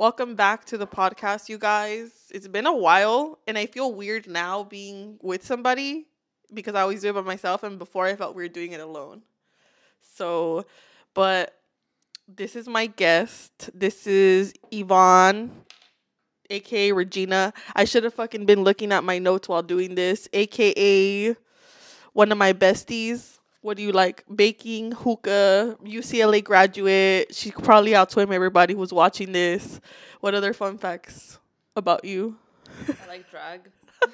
Welcome back to the podcast, you guys. It's been a while, and I feel weird now being with somebody because I always do it by myself, and before I felt weird doing it alone. So, but this is my guest. This is Yvonne, aka Regina. I should have fucking been looking at my notes while doing this, aka one of my besties. What do you like? Baking, hookah, UCLA graduate. She probably outswim everybody who's watching this. What other fun facts about you? I like drag.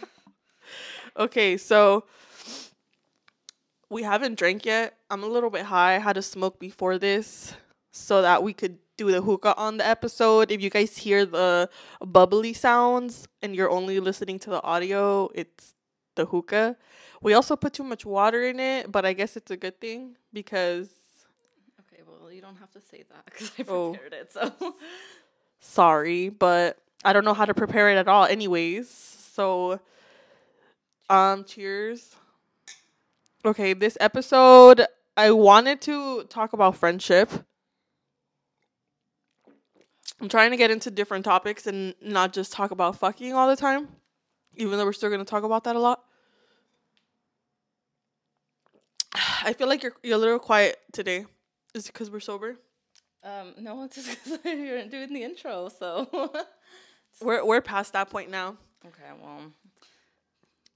Okay, so we haven't drank yet. I'm a little bit high. I had to smoke before this so that we could do the hookah on the episode. If you guys hear the bubbly sounds and you're only listening to the audio, it's the hookah. We also put too much water in it, but I guess it's a good thing because Okay, well, you don't have to say that because I Oh. prepared it. So sorry, but I don't know how to prepare it at all anyways. So um cheers. Okay, this episode I wanted to talk about friendship. I'm trying to get into different topics and not just talk about fucking all the time. Even though we're still going to talk about that a lot. I feel like you're you're a little quiet today. Is it because we're sober? um, no, it's just because you're doing the intro. So We're we're past that point now. Okay, well,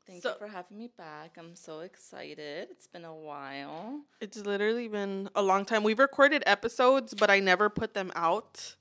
thank So- you for having me back. I'm so excited. It's been a while. It's literally been a long time. We've recorded episodes, but I never put them out.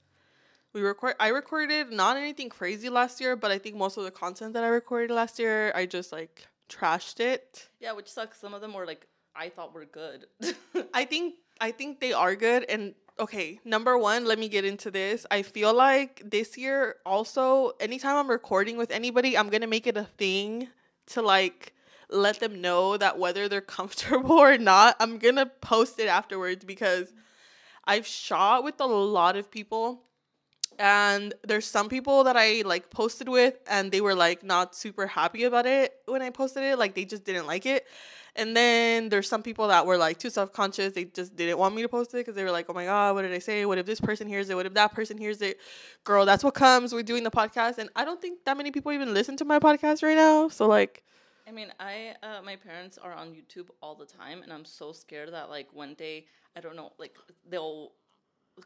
We record I recorded not anything crazy last year, but I think most of the content that I recorded last year, I just like trashed it. Yeah, which sucks. Some of them were like I thought were good. I think I think they are good and okay, number 1, let me get into this. I feel like this year also anytime I'm recording with anybody, I'm going to make it a thing to like let them know that whether they're comfortable or not, I'm going to post it afterwards because I've shot with a lot of people and there's some people that I like posted with and they were like not super happy about it when I posted it like they just didn't like it. And then there's some people that were like too self-conscious they just didn't want me to post it because they were like oh my god what did I say? What if this person hears it? What if that person hears it? Girl that's what comes with doing the podcast and I don't think that many people even listen to my podcast right now so like I mean, I uh, my parents are on YouTube all the time, and I'm so scared that like one day I don't know, like they'll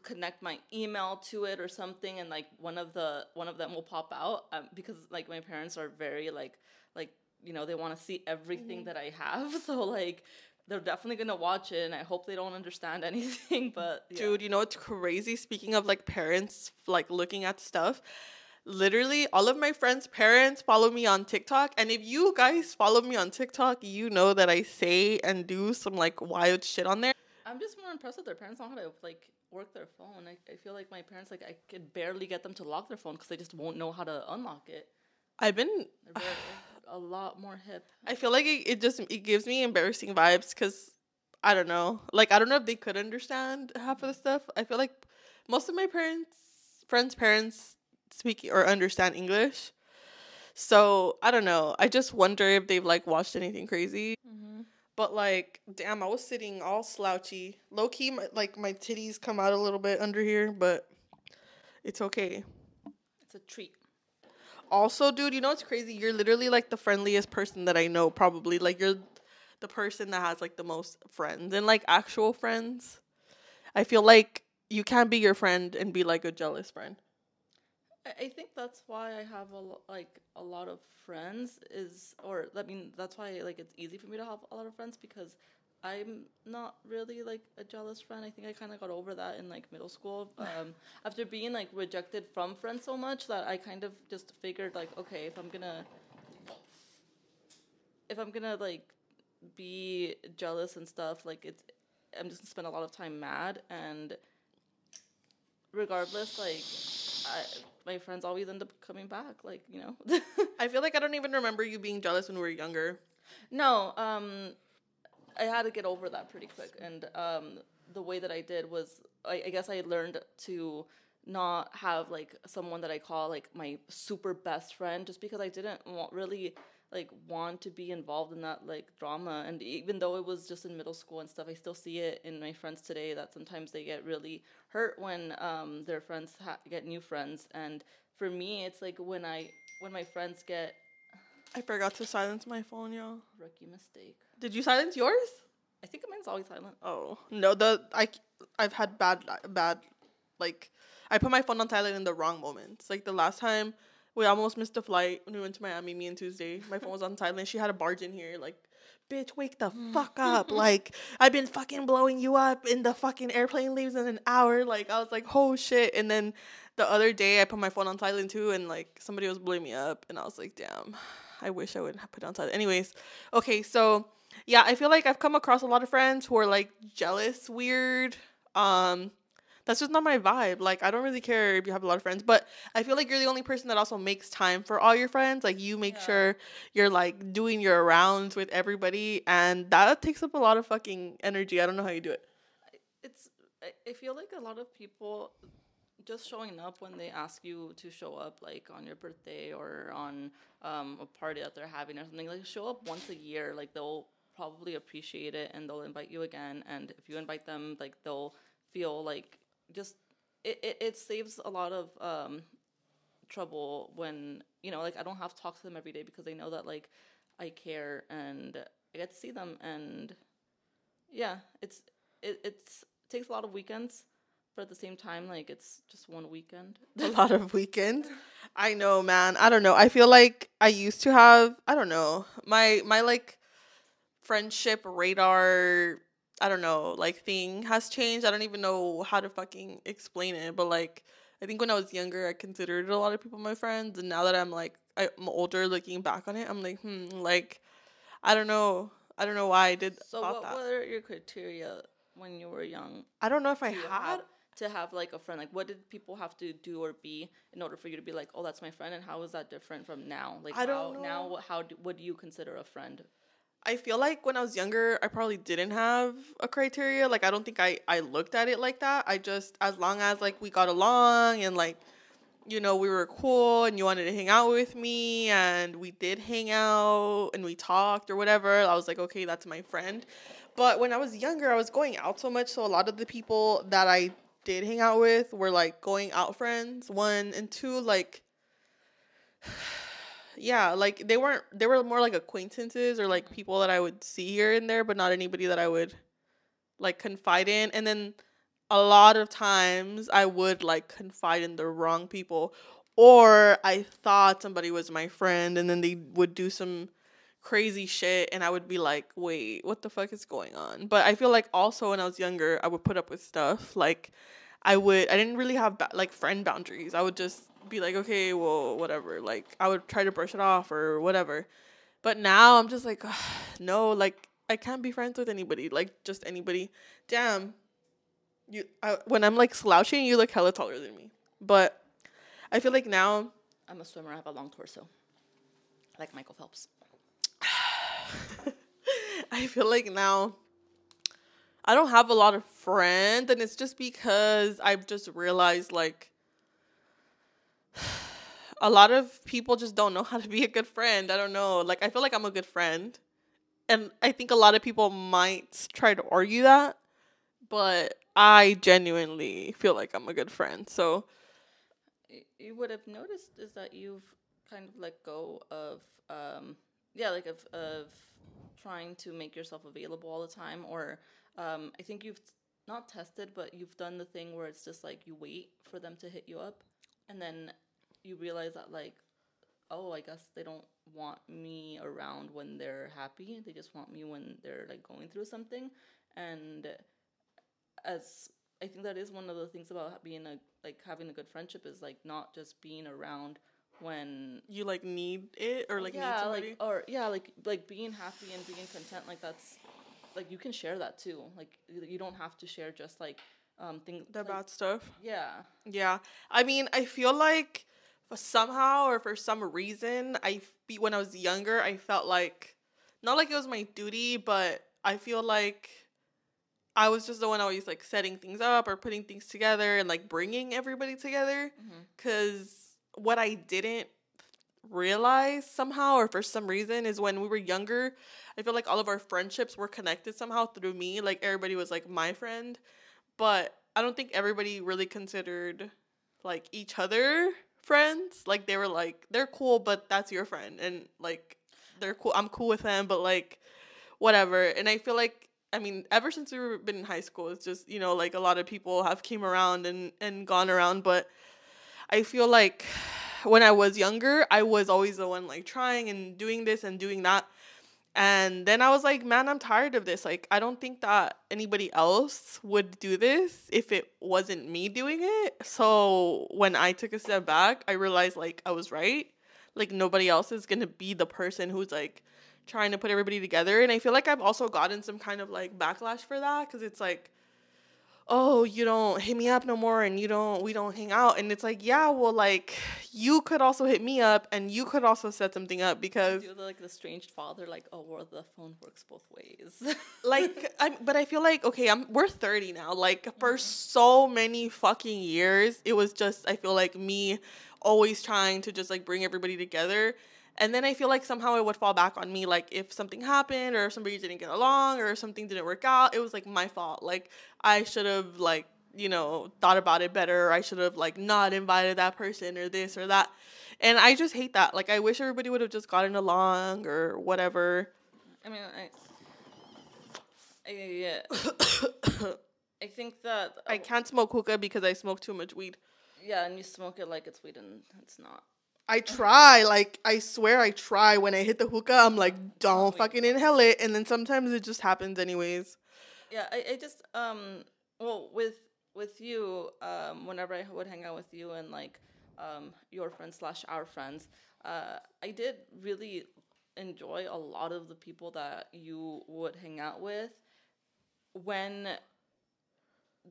connect my email to it or something, and like one of the one of them will pop out um, because like my parents are very like like you know they want to see everything that I have, so like they're definitely gonna watch it, and I hope they don't understand anything. But yeah. Dude, you know it's crazy? Speaking of like parents like looking at stuff, literally all of my friends' parents follow me on TikTok. And if you guys follow me on TikTok, you know that I say and do some like wild shit on there. I'm just more impressed that their parents know how to like work their phone. I, I feel like my parents like I could barely get them to lock their phone because they just won't know how to unlock it. I've been very, a lot more hip. I feel like it, it just it gives me embarrassing vibes because I don't know. Like I don't know if they could understand half of the stuff. I feel like most of my parents, friends' parents speak or understand English. So I don't know. I just wonder if they've like watched anything crazy. Mm-hmm. But like, damn, I was sitting all slouchy, low key. My, like my titties come out a little bit under here, but it's okay. It's a treat. Also, dude, you know what's crazy? You're literally like the friendliest person that I know, probably. Like you're the person that has like the most friends and like actual friends. I feel like you can't be your friend and be like a jealous friend. I, think that's why I have a like a lot of friends is or I mean that's why like it's easy for me to have a lot of friends because I'm not really like a jealous friend. I think I kind of got over that in like middle school. Um, after being like rejected from friends so much that I kind of just figured like okay if I'm gonna if I'm gonna like be jealous and stuff like it's I'm just gonna spend a lot of time mad and regardless like I, my friends always end up coming back like you know I feel like I don't even remember you being jealous when we were younger. no um i had to get over that pretty quick and um the way that i did was i, I guess i learned to not have like someone that i call like my super best friend just because i didn't want really like want to be involved in that like drama and even though it was just in middle school and stuff i still see it in my friends today that sometimes they get really hurt when um, their friends ha- get new friends and for me it's like when i when my friends get I forgot to silence my phone, y'all. rookie mistake Did you silence yours? i think mine's always silent Oh no, the I I've had bad bad like I put my phone on silent in the wrong moments. Like the last time we almost missed a flight when we went to Miami, me and Tuesday. My phone was on silent. She had a barge in here, like, bitch, wake the fuck up. Like I've been fucking blowing you up and the fucking airplane leaves in an hour. Like I was like, oh shit. And then the other day I put my phone on silent too and like somebody was blowing me up and I was like, damn, I wish I wouldn't have put it on silent. Anyways, okay, so yeah, I feel like I've come across a lot of friends who are like jealous, weird. Um, that's just not my vibe. Like, I don't really care if you have a lot of friends, but I feel like you're the only person that also makes time for all your friends. Like, you make Yeah. sure you're like doing your rounds with everybody, and that takes up a lot of fucking energy. I don't know how you do it. it's I, I feel like a lot of people just showing up when they ask you to show up like on your birthday or on um, a party that they're having or something like show up once a year like they'll probably appreciate it and they'll invite you again and if you invite them like they'll feel like just it, it, it saves a lot of um, trouble when you know like i don't have to talk to them every day because they know that like i care and i get to see them and yeah it's it it's takes a lot of weekends but at the same time like it's just one weekend a lot of weekends. I know, man. I don't know. I feel like I used to have, I don't know, my my like friendship radar, I don't know, like thing has changed. I don't even know how to fucking explain it, but like I think when I was younger, I considered a lot of people my friends, and now that I'm like I'm older, looking back on it, I'm like, hmm, like I don't know. I don't know why I did so what that. were your criteria when you were young I don't know if I had have, to have like a friend like what did people have to do or be in order for you to be like oh that's my friend and how is that different from now like I how, don't now know. what how do, what do you consider a friend I feel like when I was younger, I probably didn't have a criteria. Like I don't think I I looked at it like that. I just as long as like we got along and like you know we were cool and you wanted to hang out with me and we did hang out and we talked or whatever, I was like okay, that's my friend. But when I was younger, I was going out so much, so a lot of the people that I did hang out with were like going out friends. One and two like yeah, like they weren't they were more like acquaintances or like people that I would see here and there, but not anybody that I would like confide in. And then a lot of times I would like confide in the wrong people or I thought somebody was my friend and then they would do some crazy shit and I would be like, "Wait, what the fuck is going on?" But I feel like also when I was younger, I would put up with stuff like I would I didn't really have ba- like friend boundaries. I would just be like, "Okay, well, whatever." Like I would try to brush it off or whatever. But now I'm just like, "No, like I can't be friends with anybody. Like just anybody." Damn. You I, when I'm like slouching, you look hella taller than me. But I feel like now i'm a swimmer i have a long torso like michael phelps I feel like now I don't have a lot of friends, and it's just because I've just realized like a lot of people just don't know how to be a good friend. I don't know. Like I feel like I'm a good friend. And I think a lot of people might try to argue that, but I genuinely feel like I'm a good friend. So, you would have noticed is that you've kind of let go of um yeah like of of trying to make yourself available all the time or um i think you've not tested but you've done the thing where it's just like you wait for them to hit you up and then you realize that like oh i guess they don't want me around when they're happy. They just want me when they're like going through something. And as I think that is one of the things about being a like having a good friendship is like not just being around when you like need it or like need yeah like or yeah like like being happy and being content like that's like you can share that too. Like you you don't have to share just like um things the like, bad stuff. yeah. Yeah. I mean, I feel like for somehow or for some reason, I when I was younger, I felt like not like it was my duty, but I feel like I was just the one always like setting things up or putting things together and like bringing everybody together Mhm. cuz what I didn't realize somehow or for some reason is when we were younger i feel like all of our friendships were connected somehow through me like everybody was like my friend but i don't think everybody really considered like each other friends like they were like they're cool but that's your friend and like they're cool i'm cool with them but like whatever and i feel like i mean ever since we've been in high school it's just you know like a lot of people have came around and and gone around but i feel like when I was younger, I was always the one like trying and doing this and doing that. And then I was like, man, I'm tired of this. Like, I don't think that anybody else would do this if it wasn't me doing it. So when I took a step back, I realized like I was right. Like, nobody else is going to be the person who's like trying to put everybody together. And I feel like I've also gotten some kind of like backlash for that because it's like, oh, you don't hit me up no more and you don't we don't hang out and it's like, yeah, well like you could also hit me up and you could also set something up because You're like the strange father, like, oh, well, the phone works both ways. like I but I feel like okay, I'm we're 30 now. Like for mm-hmm. so many fucking years, it was just I feel like me always trying to just like bring everybody together. And then I feel like somehow it would fall back on me. Like if something happened or somebody didn't get along or something didn't work out, it was like my fault. Like I should have like, you know, thought about it better. I should have like not invited that person or this or that. And I just hate that. Like I wish everybody would have just gotten along or whatever. I mean, I, I, yeah. I think that I oh. can't smoke hookah because I smoke too much weed. yeah, and you smoke it like it's weed and it's not. I try, like I swear I try. When I hit the hookah, I'm like, don't fucking inhale it, and then sometimes it just happens anyways. Yeah, I, I just um well with with you um whenever I would hang out with you and like um your friends slash our friends uh I did really enjoy a lot of the people that you would hang out with when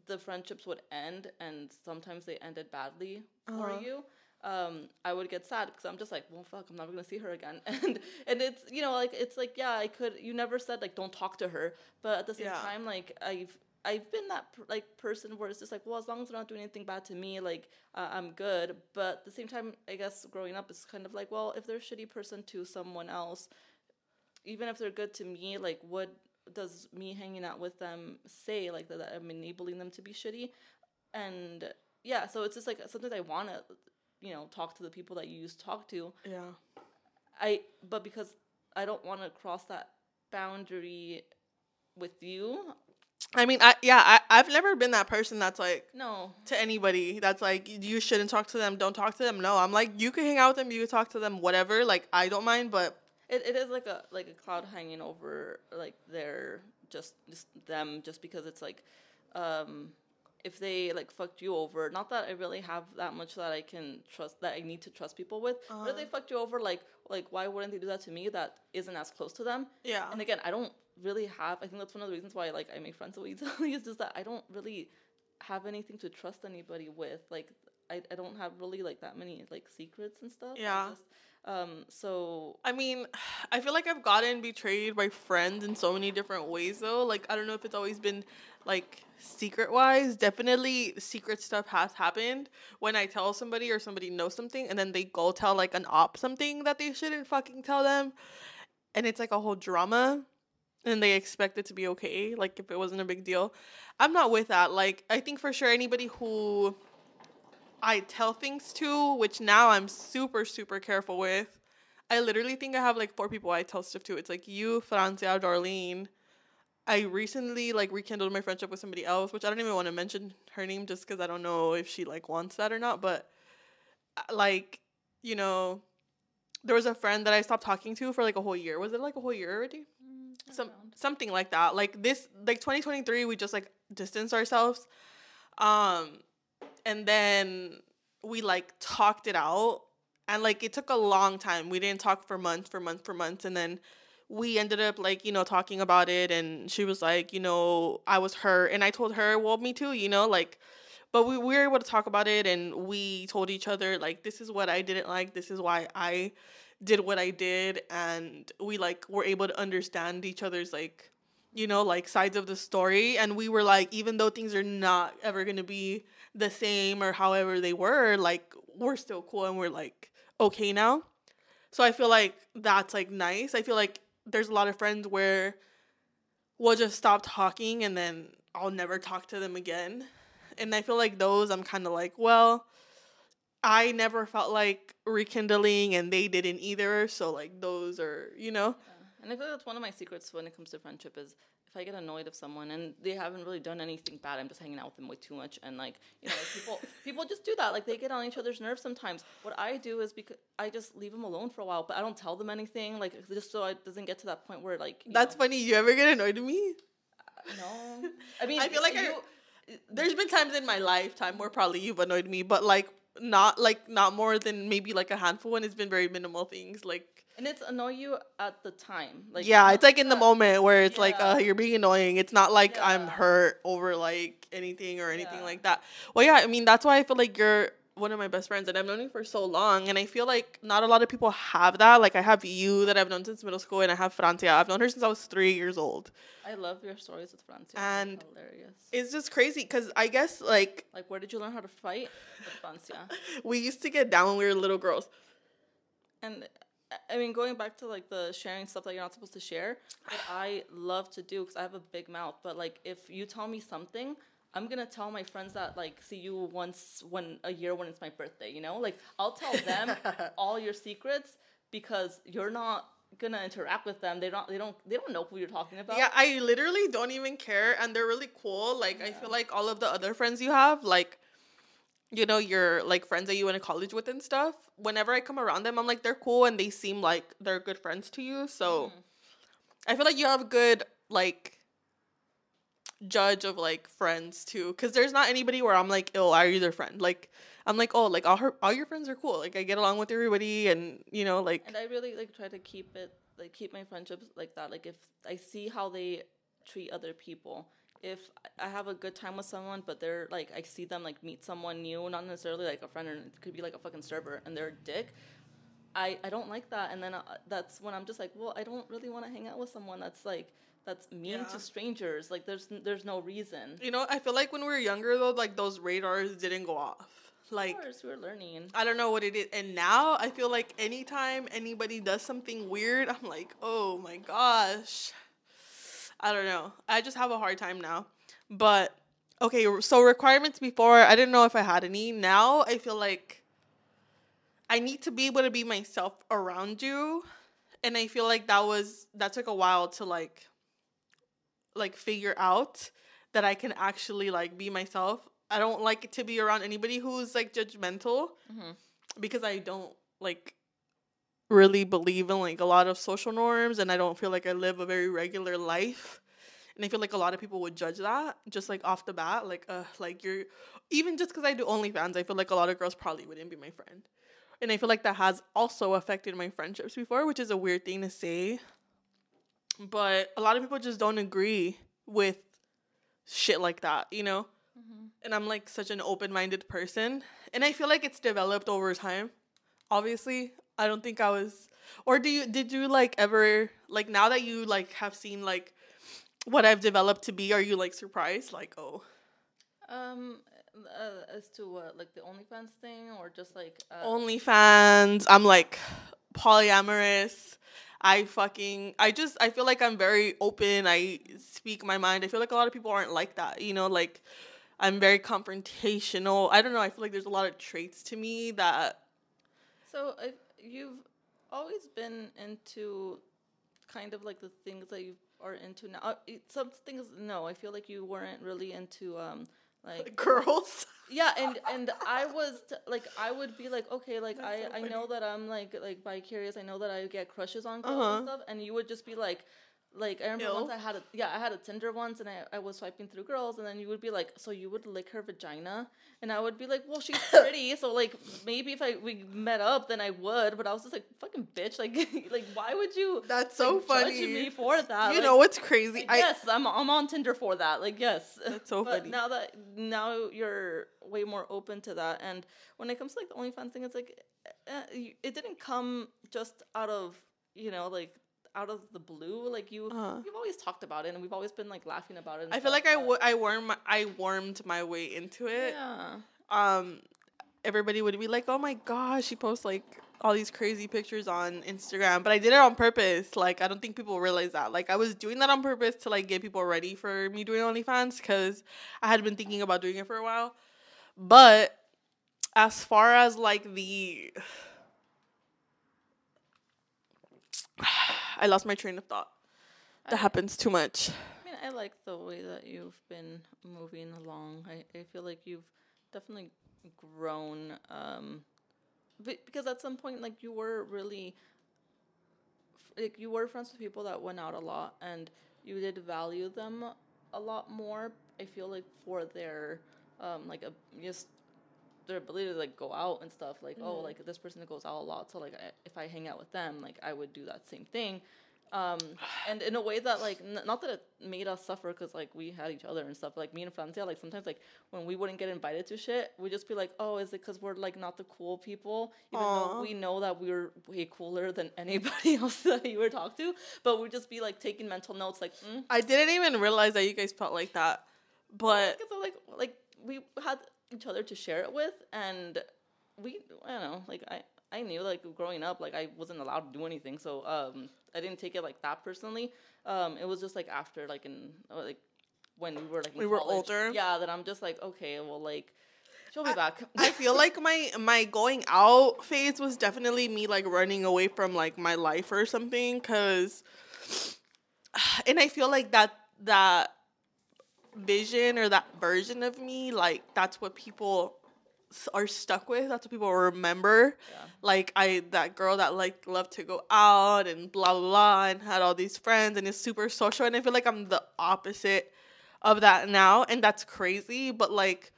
the friendships would end and sometimes they ended badly for Uh-huh. you um, I would get sad because I'm just like, well, fuck, I'm never gonna see her again, and and it's you know like it's like yeah, I could. You never said like don't talk to her, but at the same Yeah. time, like I've I've been that like person where it's just like, well, as long as they're not doing anything bad to me, like uh, I'm good. But at the same time, I guess growing up is kind of like, well, if they're a shitty person to someone else, even if they're good to me, like what does me hanging out with them say like that, that I'm enabling them to be shitty? And yeah, so it's just like sometimes I want to, you know, talk to the people that you used to talk to. Yeah. I but because I don't want to cross that boundary with you. I mean, I yeah, I I've never been that person that's like No. to anybody that's like you shouldn't talk to them, don't talk to them. No, I'm like you can hang out with them, you can talk to them, whatever. Like I don't mind, but It, it is like a like a cloud hanging over like their just just them just because it's like um if they like fucked you over not that i really have that much that i can trust that i need to trust people with but if they fucked you over like like why wouldn't they do that to me that isn't as close to them yeah. and again i don't really have i think that's one of the reasons why like i make friends so easily is just that i don't really have anything to trust anybody with like i, I don't have really like that many like secrets and stuff Yeah. just, um so I mean, I feel like I've gotten betrayed by friends in so many different ways though. Like I don't know if it's always been like secret wise. Definitely secret stuff has happened when I tell somebody or somebody knows something and then they go tell like an op something that they shouldn't fucking tell them. And it's like a whole drama and they expect it to be okay, like if it wasn't a big deal. I'm not with that. Like I think for sure anybody who I tell things to, which now I'm super, super careful with. I literally think I have like four people I tell stuff to. It's like you, Francia, Darlene. I recently like rekindled my friendship with somebody else, which I don't even want to mention her name just because I don't know if she like wants that or not. But uh, like, you know, there was a friend that I stopped talking to for like a whole year. Was it like a whole year already? some something like that. Like this, like 2023, we just like distanced ourselves, um, and then we like talked it out, and like it took a long time. We didn't talk for months, for months, for months, and then we ended up like you know talking about it, and she was like, you know, I was hurt, and I told her, well, me too, you know, like. But we, we were able to talk about it and we told each other like this is what I didn't like, this is why I did what I did and we like were able to understand each other's like you know like sides of the story and we were like even though things are not ever going to be the same or however they were like we're still cool and we're like okay now So I feel like that's like nice. I feel like there's a lot of friends where we'll just stop talking and then I'll never talk to them again. And I feel like those I'm kind of like, well, I never felt like rekindling and they didn't either. So like those are, you know. And I feel like that's one of my secrets when it comes to friendship is if I get annoyed of someone and they haven't really done anything bad, I'm just hanging out with them way too much. And like, you know, like people people just do that. Like they get on each other's nerves sometimes. What I do is because I just leave them alone for a while, but I don't tell them anything. Like just so it doesn't get to that point where like you That's know, funny. You ever get annoyed at me? Uh, no. I mean, I feel like I- There's been times in my lifetime where probably you've annoyed me, but like not like not more than maybe like a handful and it's been very minimal things. Like and it's annoy you at the time. Like yeah, it's like in the moment where it's like uh you're being annoying. It's not like I'm hurt over like anything or anything Yeah. like that. Well yeah, I mean that's why I feel like you're one of my best friends and I've known you for so long and I feel like not a lot of people have that. Like I have you that I've known since middle school and I have Francia. I've known her since I was three years old. I love your stories with Francia. And- They're hilarious. It's just crazy because I guess like Like, where did you learn how to fight with Francia? we used to get down when we were little girls. And I- mean, going back to like the sharing stuff that you're not supposed to share, what I love to do because I have a big mouth. But like, if you tell me something, I'm gonna tell my friends that like see you once when a year when it's my birthday. You know, like I'll tell them all your secrets because you're not gonna interact with them. They don't. They don't. They don't know who you're talking about. Yeah, I literally don't even care, and they're really cool. Like I feel like all of the other friends you have, like, you know, your like friends that you went to college with and stuff. Whenever I come around them, I'm like they're cool and they seem like they're good friends to you. So mm-hmm. I feel like you have a good like judge of like friends too, because there's not anybody where I'm like, oh, are you their friend? Like I'm like, oh, like all her, all your friends are cool. Like I get along with everybody, and you know, like And I really like try to keep it like keep my friendships like that. Like if I see how they treat other people, if I have a good time with someone, but they're like I see them like meet someone new, not necessarily like a friend, and it could be like a fucking server, and they're a dick. I, I don't like that, and then uh, that's when I'm just like, well, I don't really want to hang out with someone that's like that's mean Yeah. to strangers. Like there's there's no reason. you know, I feel like when we were younger though, like those radars didn't go off. Like of course, we're learning. I don't know what it is. And now I feel like anytime anybody does something weird, I'm like, oh my gosh. I don't know. I just have a hard time now. But okay, so requirements before, I didn't know if I had any. Now I feel like I need to be able to be myself around you. And I feel like that was that took a while to like like figure out that I can actually like be myself. I don't like to be around anybody who's like judgmental Mhm. because I don't like really believe in like a lot of social norms and I don't feel like I live a very regular life. And I feel like a lot of people would judge that just like off the bat. Like, uh, like you're even just because I do OnlyFans, I feel like a lot of girls probably wouldn't be my friend. And I feel like that has also affected my friendships before, which is a weird thing to say. But a lot of people just don't agree with shit like that, you know? And I'm like such an open minded person. And I feel like it's developed over time. Obviously, I don't think I was or do you did you like ever like now that you like have seen like what I've developed to be, are you like surprised? Like, oh, Um, uh, as to what like the OnlyFans thing, or just like uh, OnlyFans. I'm like polyamorous. I fucking I just I feel like I'm very open. I speak my mind. I feel like a lot of people aren't like that. You know, like I'm very confrontational. I don't know. I feel like there's a lot of traits to me that So if you've always been into kind of like the things that you are into now. Uh, Some things no, I feel like you weren't really into um like girls. yeah, and and I was t- like I would be like okay, like That's I so I know that I'm like like bi curious. I know that I get crushes on girls Uh-huh. and stuff, and you would just be like. Like I remember once I had a yeah I had a Tinder once and I, I was swiping through girls and then you would be like so you would lick her vagina and I would be like well she's pretty so like maybe if I we met up then I would but I was just like fucking bitch like like why would you That's so like, funny. judge me for that you Like, know what's crazy? like, I yes I'm I'm on Tinder for that like yes That's so but funny. now that now you're way more open to that and when it comes to like the OnlyFans thing it's like uh, it didn't come just out of you know like out of the blue like you Uh-huh. you've always talked about it and we've always been like laughing about it I feel stuff, like I wo- I warm I warmed my way into it. yeah Um everybody would be like, "Oh my gosh, she posts like all these crazy pictures on Instagram." But I did it on purpose. Like I don't think people realize that. Like I was doing that on purpose to like get people ready for me doing OnlyFans because I had been thinking about doing it for a while. But as far as like the I lost my train of thought. That I- happens too much. I mean, I like the way that you've been moving along. I, I feel like you've definitely grown. Um, be- because at some point, like you were really, like you were friends with people that went out a lot, and you did value them a lot more. I feel like for their, um, like a just their ability to like go out and stuff. Like oh, like this person goes out a lot, so like I, if I hang out with them, like I would do that same thing um and in a way that like n- not that it made us suffer because like we had each other and stuff like me and francia like sometimes like when we wouldn't get invited to shit we'd just be like oh is it because we're like not the cool people even Aw. though we know that we're way cooler than anybody else that you would talk to but we'd just be like taking mental notes like mm, I didn't even realize that you guys felt like that. But like like we had each other to share it with and we i don't know like i i knew like growing up like i wasn't allowed to do anything so um i didn't take it like that personally. Um it was just like after like in uh, like when we were like We were older? yeah that i'm just like okay well like she'll be back. I feel like my my going out phase was definitely me like running away from like my life or something cuz and I feel like that that vision or that version of me like that's what people are stuck with that's what people remember Yeah. like i that girl that like loved to go out and blah blah blah and had all these friends and is super social and i feel like i'm the opposite of that now and that's crazy but like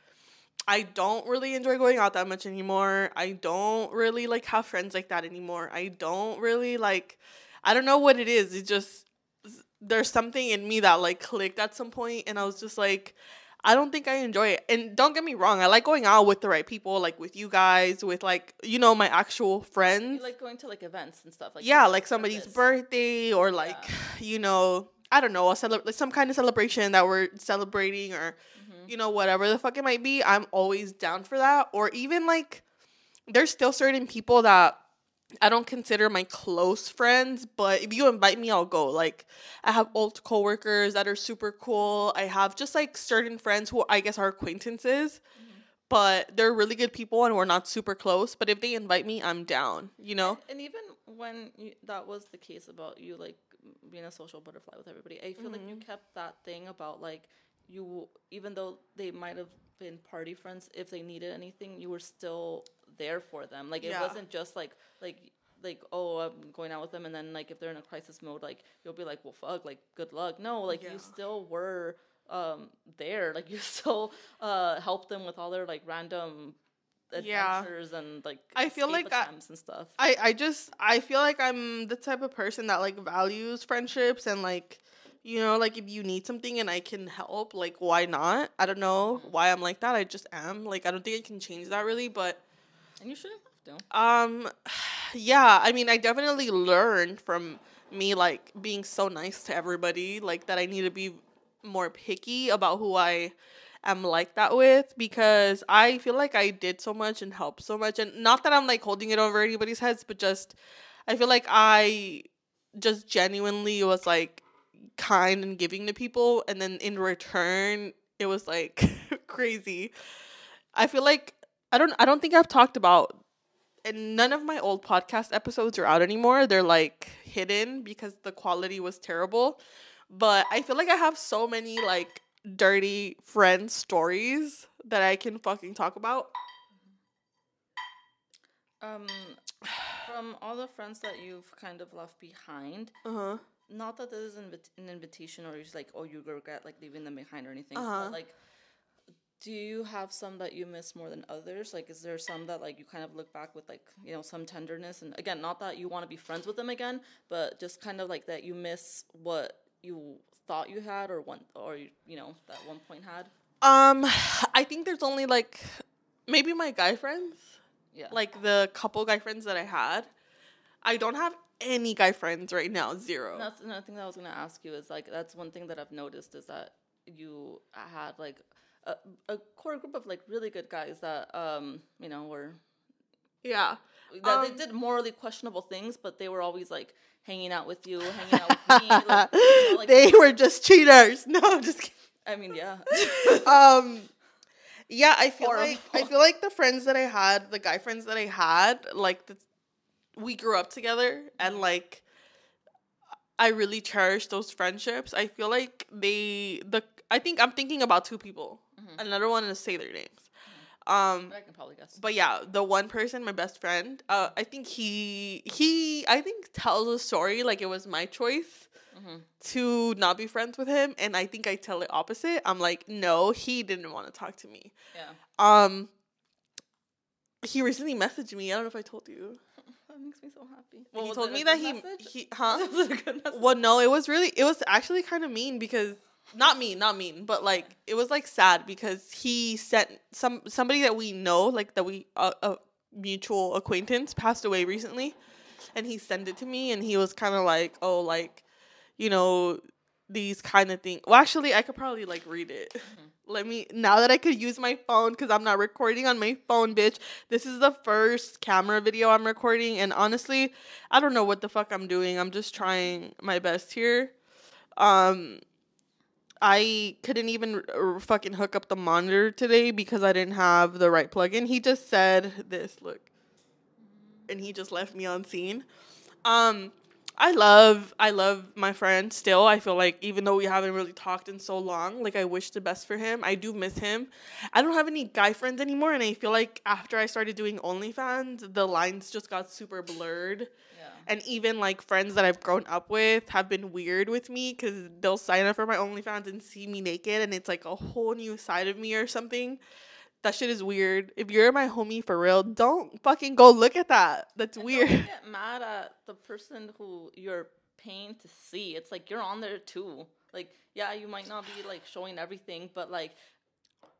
I don't really enjoy going out that much anymore. I don't really like have friends like that anymore. I don't really like I don't know what it is. It just there's something in me that like clicked at some point and I was just like I don't think I enjoy it. And don't get me wrong, I like going out with the right people, like with you guys, with like, you know, my actual friends. You like going to like events and stuff like yeah, like somebody's purpose. birthday or like, you know, I don't know, a cele- like some kind of celebration that we're celebrating or Mhm. you know, whatever the fuck it might be, I'm always down for that. Or even like, there's still certain people that I don't consider my close friends, but if you invite me, I'll go. Like, I have old coworkers that are super cool. I have just like certain friends who I guess are acquaintances, but they're really good people and we're not super close. But if they invite me, I'm down, you know? And even when you, that was the case about you like being a social butterfly with everybody, I feel like you Mm-hmm. kept that thing about like you, even though they might have been party friends, if they needed anything, you were still there for them. Like it Yeah. wasn't just like like like oh I'm going out with them, and then like if they're in a crisis mode, like you'll be like well fuck like good luck. No, like Yeah. you still were um there like you still uh helped them with all their like random Yeah. adventures and like I feel like I- and stuff I I just I feel like I'm the type of person that like values friendships and like you know like if you need something and I can help like why not I don't know why I'm like that I just am like I don't think I can change that really but and you shouldn't have to. Um yeah I mean I definitely learned from me like being so nice to everybody like that I need to be more picky about who I am like that with because I feel like I did so much and helped so much. And not that I'm like holding it over anybody's heads but just I feel like I just genuinely was like kind and giving to people. And then in return it was like crazy. I feel like I don't I don't think I've talked about and none of my old podcast episodes are out anymore. They're like hidden because the quality was terrible. But I feel like I have so many like dirty friend stories that I can fucking talk about. Um, from all the friends that you've kind of left behind, Uh-huh. not that this is an invitation or just like, oh, you regret like leaving them behind or anything. Uh-huh. But like, do you have some that you miss more than others? Like, is there some that like you kind of look back with like you know some tenderness? And again, not that you want to be friends with them again, but just kind of like that you miss what you thought you had or one or you know that one point had. Um I think there's only like maybe my guy friends. Yeah. Like the couple guy friends that I had. I don't have any guy friends right now, zero. That's another thing that I was gonna ask you is like that's one thing that I've noticed is that you had like a, a core group of like really good guys that um you know were Yeah. that Um, they did morally questionable things, but they were always like hanging out with you, hanging out with me. Like, you know, like, they were just cheaters. No, I'm just kidding. I mean, yeah. um yeah i feel like i feel like the friends that i had the guy friends that i had like the, we grew up together and like i really cherish those friendships i feel like they the i think i'm thinking about two people Mhm. and i don't to say their names um I can probably guess. but yeah the one person my best friend uh i think he he i think tells a story like it was my choice hmm to not be friends with him and i think i tell it opposite i'm like no he didn't want to talk to me Yeah. um he recently messaged me i don't know if i told you That makes me so happy. he told me that he message? he huh Was it a good message? well no it was really it was actually kind of mean because not mean not mean but like it was like sad because he sent some somebody that we know like that we uh, a mutual acquaintance passed away recently and he sent it to me and he was kind of like oh like you know these kind of things well actually i could probably like read it. Let me now that i could use my phone because i'm not recording on my phone bitch. This is the first camera video i'm recording and honestly i don't know what the fuck i'm doing. I'm just trying my best here. Um i couldn't even r- fucking hook up the monitor today because i didn't have the right plugin. He just said this look. And he just left me on seen. Um I love I love my friend still. I feel like even though we haven't really talked in so long, like I wish the best for him. I do miss him. I don't have any guy friends anymore and I feel like after I started doing OnlyFans, the lines just got super blurred. Yeah. And even like friends that I've grown up with have been weird with me because they'll sign up for my OnlyFans and see me naked and it's like a whole new side of me or something. That shit is weird. If you're my homie for real, don't fucking go look at that. That's And weird. Get mad at the person who you're paying to see. It's like you're on there too. Like, yeah, you might not be like showing everything, but like,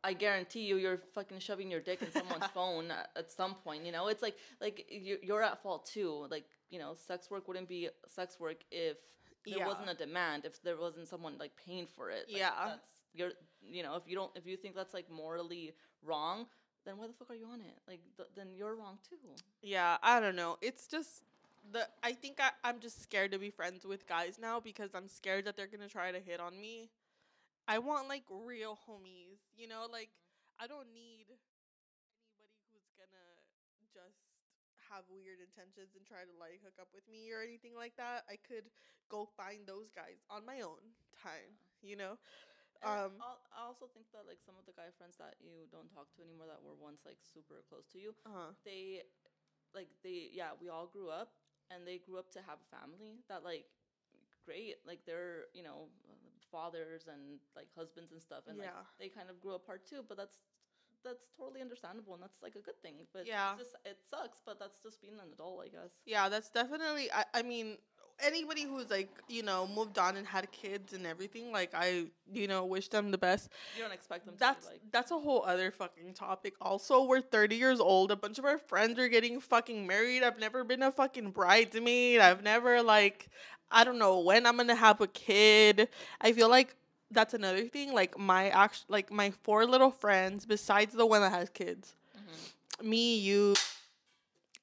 I guarantee you, you're fucking shoving your dick in someone's phone at, at some point. You know, it's like like you- you're at fault too. Like, you know, sex work wouldn't be sex work if there Yeah. wasn't a demand. If there wasn't someone like paying for it. Like, Yeah. that's you're. You know, if you don't, if you think that's like morally wrong, then why the fuck are you on it? Like, th- then you're wrong too. Yeah, I don't know. It's just the I think I, I'm just scared to be friends with guys now because I'm scared that they're gonna try to hit on me. I want like real homies, you know, like mm-hmm. I don't need anybody who's gonna just have weird intentions and try to like hook up with me or anything like that. I could go find those guys on my own time, you know? Um, I also think that like some of the guy friends that you don't talk to anymore that were once like super close to you, uh they like they yeah we all grew up and they grew up to have a family that like great like they're you know fathers and like husbands and stuff and like Yeah. they kind of grew apart too but that's that's totally understandable and that's like a good thing but Yeah. it's just, it sucks but that's just being an adult I guess Yeah, that's definitely. I, I mean, anybody who's like, you know, moved on and had kids and everything, like, I, you know, wish them the best. you don't expect them That's like that's a whole other fucking topic. Also, we're 30 years old. A bunch of our friends are getting fucking married. I've never been a fucking bridesmaid. I've never like I don't know when I'm to have a kid. I feel like that's another thing. Like my act like my four little friends besides the one that has kids. mhm. Me, you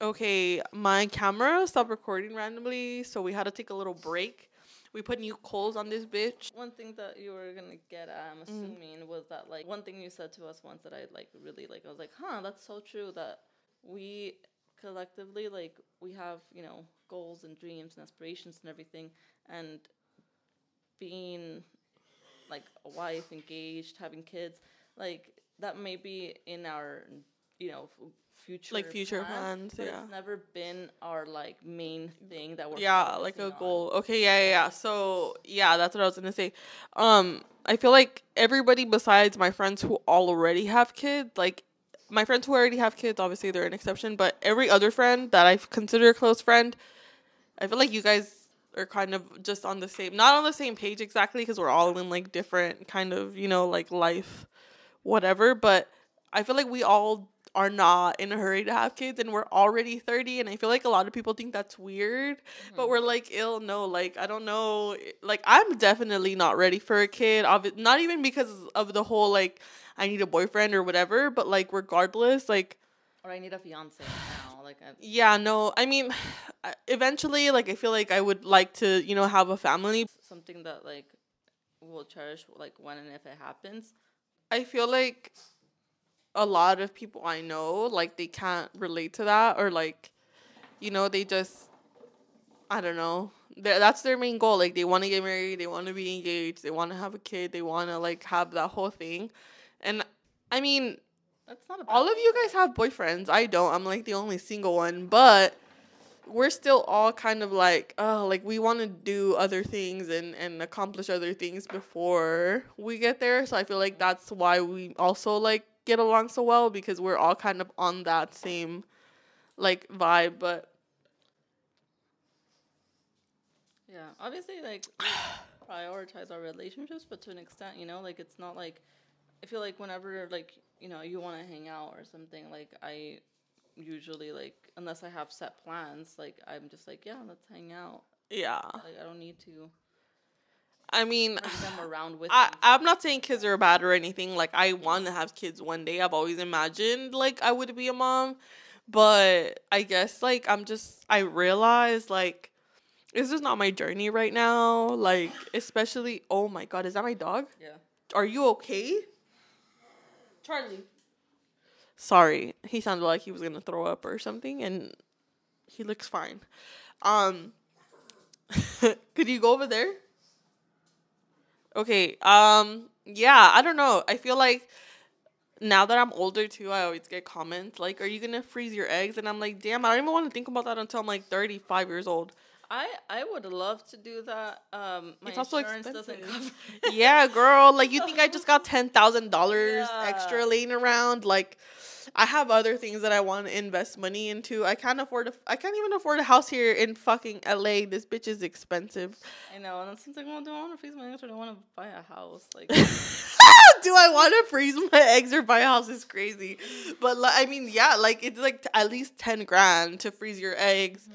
Okay, my camera stopped recording randomly, so we had to take a little break. We put new coals on this bitch. One thing that you were gonna get at, I'm Mm-hmm. assuming, was that like one thing you said to us once that I like really like. I was like, huh, that's so true that we collectively like we have you know goals and dreams and aspirations and everything, and being like a wife, engaged, having kids, like that may be in our you know future Like future plans, but yeah. it's never been our like main thing that we're yeah like a on. goal okay yeah, yeah yeah so yeah that's what i was gonna say um i feel like everybody besides my friends who already have kids like my friends who already have kids obviously they're an exception but every other friend that i consider a close friend i feel like you guys are kind of just on the same not on the same page exactly because we're all in like different kind of you know like life whatever but i feel like we all are not in a hurry to have kids and we're already 30 and I feel like a lot of people think that's weird, but mm-hmm. we're like ill no, like I don't know, like I'm definitely not ready for a kid. Not even because of the whole like I need a boyfriend or whatever, but like regardless, like Or I need a fiance now. Like I, yeah, no. I mean, eventually like I feel like I would like to, you know, have a family. something that like we'll cherish like when and if it happens. I feel like a lot of people I know like they can't relate to that or like you know they just I don't know. Th- That's their main goal. Like they want to get married, they want to be engaged, they want to have a kid, they want to like have that whole thing. And I mean, That's not a all of you guys have boyfriends. I don't. I'm like the only single one, but we're still all kind of like, oh, like we want to do other things and and accomplish other things before we get there. So I feel like that's why we also like get along so well because we're all kind of on that same like vibe, but Yeah, obviously, like prioritize our relationships, but to an extent, you know, like it's not like I feel like whenever like you know you want to hang out or something, like I usually like unless I have set plans, like I'm just like yeah, let's hang out. yeah. Like I don't need to I mean, them around with I, I'm not saying kids are bad or anything. Like I want to have kids one day. I've always imagined like I would be a mom, but I guess like I'm just I realize like this is not my journey right now. Like especially oh my god, is that my dog? Yeah. Are you okay? Charlie. Sorry, he sounded like he was gonna throw up or something, and he looks fine. Um, could you go over there? Okay. Um. Yeah. I don't know. I feel like now that I'm older too, I always get comments like, "Are you gonna freeze your eggs?" And I'm like, "Damn, I don't even want to think about that until I'm like 35 years old." I I would love to do that. Um, my It's also insurance doesn't cover. yeah, girl. Like you think I just got ten thousand dollars extra laying around? Like, I have other things that I want to invest money into. I can't afford a. I can't even afford a house here in fucking LA. This bitch is expensive. I know, and then something well, do I want to freeze my eggs or do I want to buy a house? Like, Do I want to freeze my eggs or buy a house? Is crazy, but like, I mean, yeah, like it's like at least ten grand to freeze your eggs.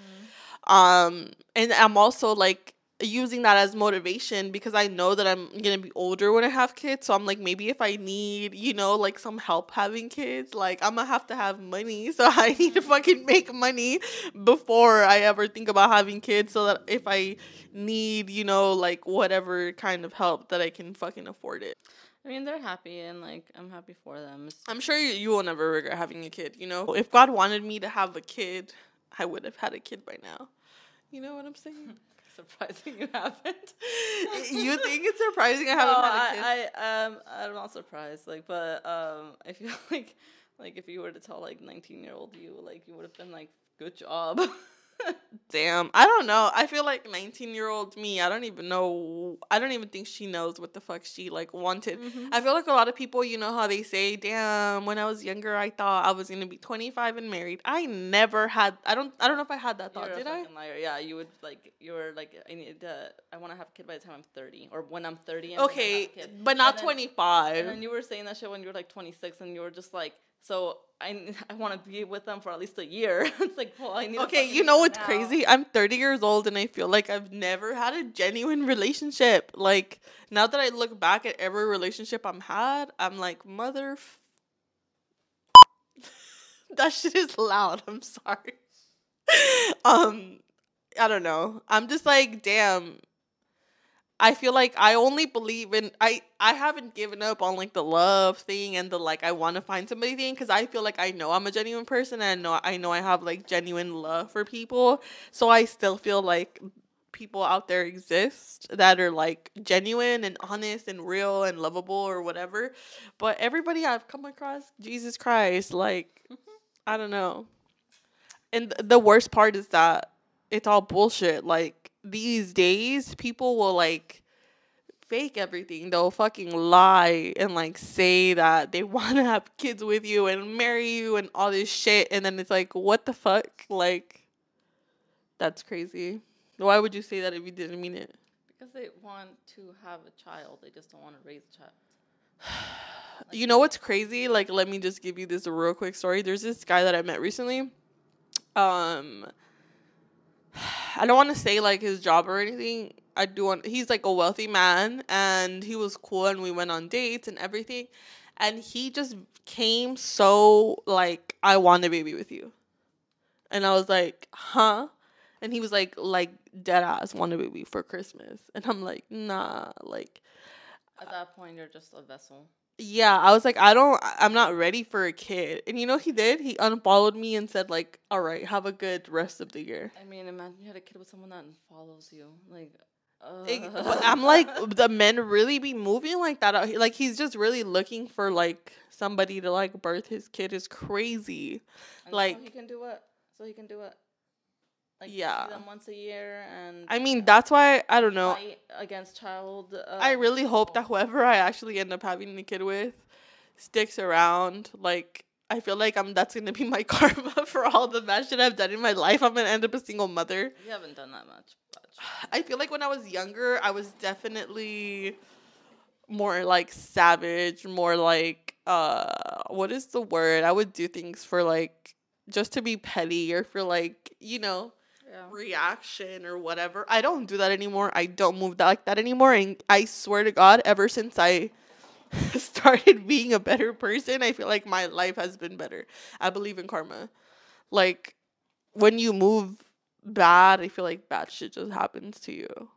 Um, and I'm also like using that as motivation because I know that I'm gonna be older when I have kids. So I'm like, maybe if I need, you know, like some help having kids, like I'm gonna have to have money. So I need to fucking make money before I ever think about having kids so that if I need, you know, like whatever kind of help that I can fucking afford it. I mean, they're happy, and like I'm happy for them. I'm sure you, you will never regret having a kid, you know? If God wanted me to have a kid, I would have had a kid by now. You know what I'm saying? surprising you haven't. you think it's surprising I haven't No, had a kid? I, I um I'm not surprised. Like, but um I feel like like if you were to tell like 19 year old you, like you would have been like, good job. Damn, I don't know. I feel like 19 year old me. I don't even know. I don't even think she knows what the fuck she like wanted. Mhm. I feel like a lot of people, you know how they say, "Damn, when I was younger, I thought I was gonna be 25 and married." I never had. I don't. I don't know if I had that thought. You're Did I? liar. Yeah, you would like you were like I need to I want to have a kid by the time I'm 30 or when I'm 30. I'm gonna have a Okay, but not And then- 25. And then you were saying that shit when you were like 26, and you were just like, so I I want to be with them for at least a year. it's like, well, I need. Okay, you know what's now. crazy? I'm 30 years old and I feel like I've never had a genuine relationship. Like now that I look back at every relationship I'm had, I'm like, mother. F- that shit is loud. I'm sorry. um, I don't know. I'm just like, damn. I feel like I only believe in I I haven't given up on like the love thing and the like I want to find somebody thing because I feel like I know I'm a genuine person and I know I know I have like genuine love for people. So I still feel like people out there exist that are like genuine and honest and real and lovable or whatever. But everybody I've come across Jesus Christ like mm-hmm. I don't know. And th- the worst part is that it's all bullshit. Like these days, people will like fake everything. They'll fucking lie and like say that they want to have kids with you and marry you and all this shit. And then it's like, what the fuck? Like, that's crazy. Why would you say that if you didn't mean it? Because they want to have a child, they just don't want to raise a child. you know what's crazy? Like, let me just give you this real quick story. There's this guy that I met recently. Um, I don't want to say like his job or anything. I do want. He's like a wealthy man, and he was cool, and we went on dates and everything. And he just came so like, I want a baby with you, and I was like, huh? And he was like, like dead ass want a baby for Christmas, and I'm like, nah, like. At that point, you're just a vessel. Yeah, I was like, I don't, I'm not ready for a kid. And you know, he did. He unfollowed me and said, like, all right, have a good rest of the year. I mean, imagine you had a kid with someone that follows you. Like, uh, but I'm like, the men really be moving like that. out. Like, he's just really looking for like somebody to like birth his kid is crazy. and so like- he can do what? So he can do what? Like, Yeah. see them once a year and. I mean, that's why I don't know. Against child. Uh, I really hope that whoever I actually end up having a kid with sticks around. Like, I feel like I'm that's gonna be my karma for all the bad shit I've done in my life. I'm gonna end up a single mother. You haven't done that much. But I feel like when I was younger, I was definitely more like savage, more like uh what is the word? I would do things for like just to be petty or for like, you know, yeah. reaction or whatever. I don't do that anymore. I don't move that like that anymore. And I swear to God, ever since I started being a better person, I feel like my life has been better. I believe in karma. Like when you move bad, I feel like bad shit just happens to you.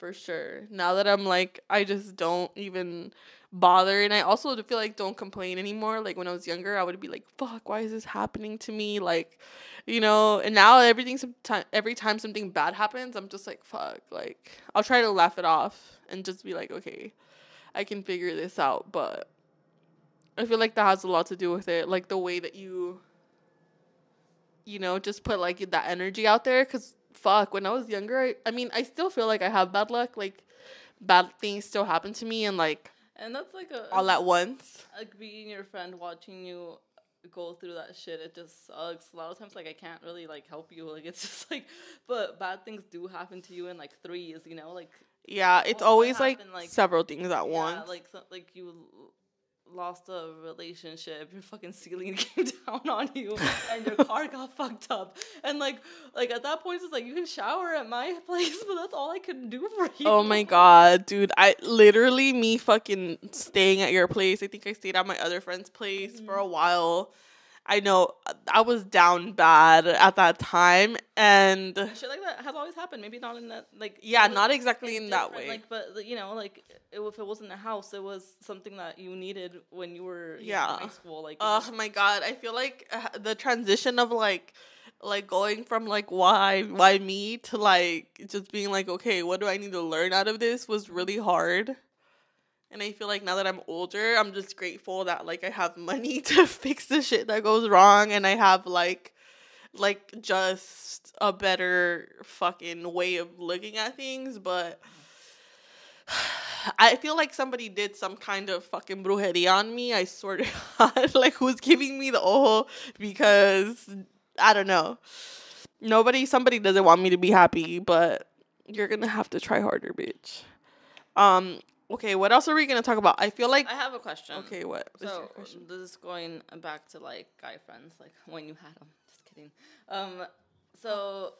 For sure. Now that I'm like, I just don't even bother. And I also feel like don't complain anymore. Like when I was younger, I would be like, fuck, why is this happening to me? Like, you know, and now everything, every time something bad happens, I'm just like, fuck. Like, I'll try to laugh it off and just be like, okay, I can figure this out. But I feel like that has a lot to do with it. Like the way that you, you know, just put like that energy out there. Cause fuck, when I was younger, I, I mean, I still feel like I have bad luck. Like, bad things still happen to me and like And that's like a all at once. like being your friend, watching you go through that shit. It just sucks. A lot of times, like I can't really like help you. Like it's just like, but bad things do happen to you in like threes. You know, like Yeah, it's always like, like- several things at yeah, once. like so, like you lost a relationship, your fucking ceiling came down on you, and your car got fucked up, and like like at that point it's like you can shower at my place, but that's all I can do for you. Oh my god, dude. I literally me fucking staying at your place. I think I stayed at my other friend's place for Mm-hmm. a while. I know uh, I was down bad at that time and Shit like that has always happened. Maybe not in that like yeah, was- not exactly in that way. Like, but you know, like if it wasn't a house, it was something that you needed when you were you know, Yeah. in high school. Like, Oh my god, I feel like uh, the transition of like like going from like why why me to like just being like okay, what do I need to learn out of this was really hard. And I feel like now that I'm older, I'm just grateful that like I have money to fix the shit that goes wrong and I have like like just a better fucking way of looking at things, but I feel like somebody did some kind of fucking brujeria on me. I swear to God, like who's giving me the ojo because I don't know. Nobody, somebody doesn't want me to be happy, but you're gonna have to try harder, bitch. Um. Okay, what else are we gonna talk about? I feel like I have a question. okay, what? So question? this is going back to like guy friends, like when you had them. Just kidding. Um, so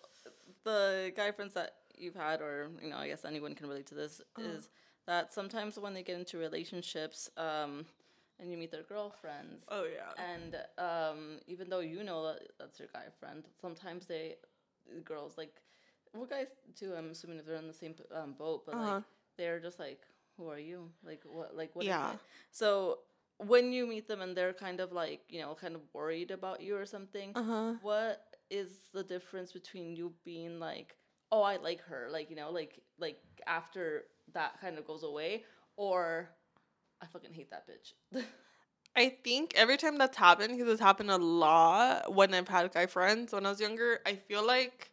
the guy friends that you've had, or you know, I guess anyone can relate to this, Uh-huh. is that sometimes when they get into relationships, um, and you meet their girlfriends, Oh yeah. and um, even though you know that that's your guy friend, sometimes they girls like well guys too. I'm assuming if they're in the same um, boat, but Uh-huh. like they're just like, who are you? Like what? Like what? Yeah. So when you meet them and they're kind of like you know kind of worried about you or something, Uh huh. what is the difference between you being like, oh, I like her, like you know, like like after that kind of goes away, or I fucking hate that bitch. I think every time that's happened, because it's happened a lot when I've had guy friends when I was younger, I feel like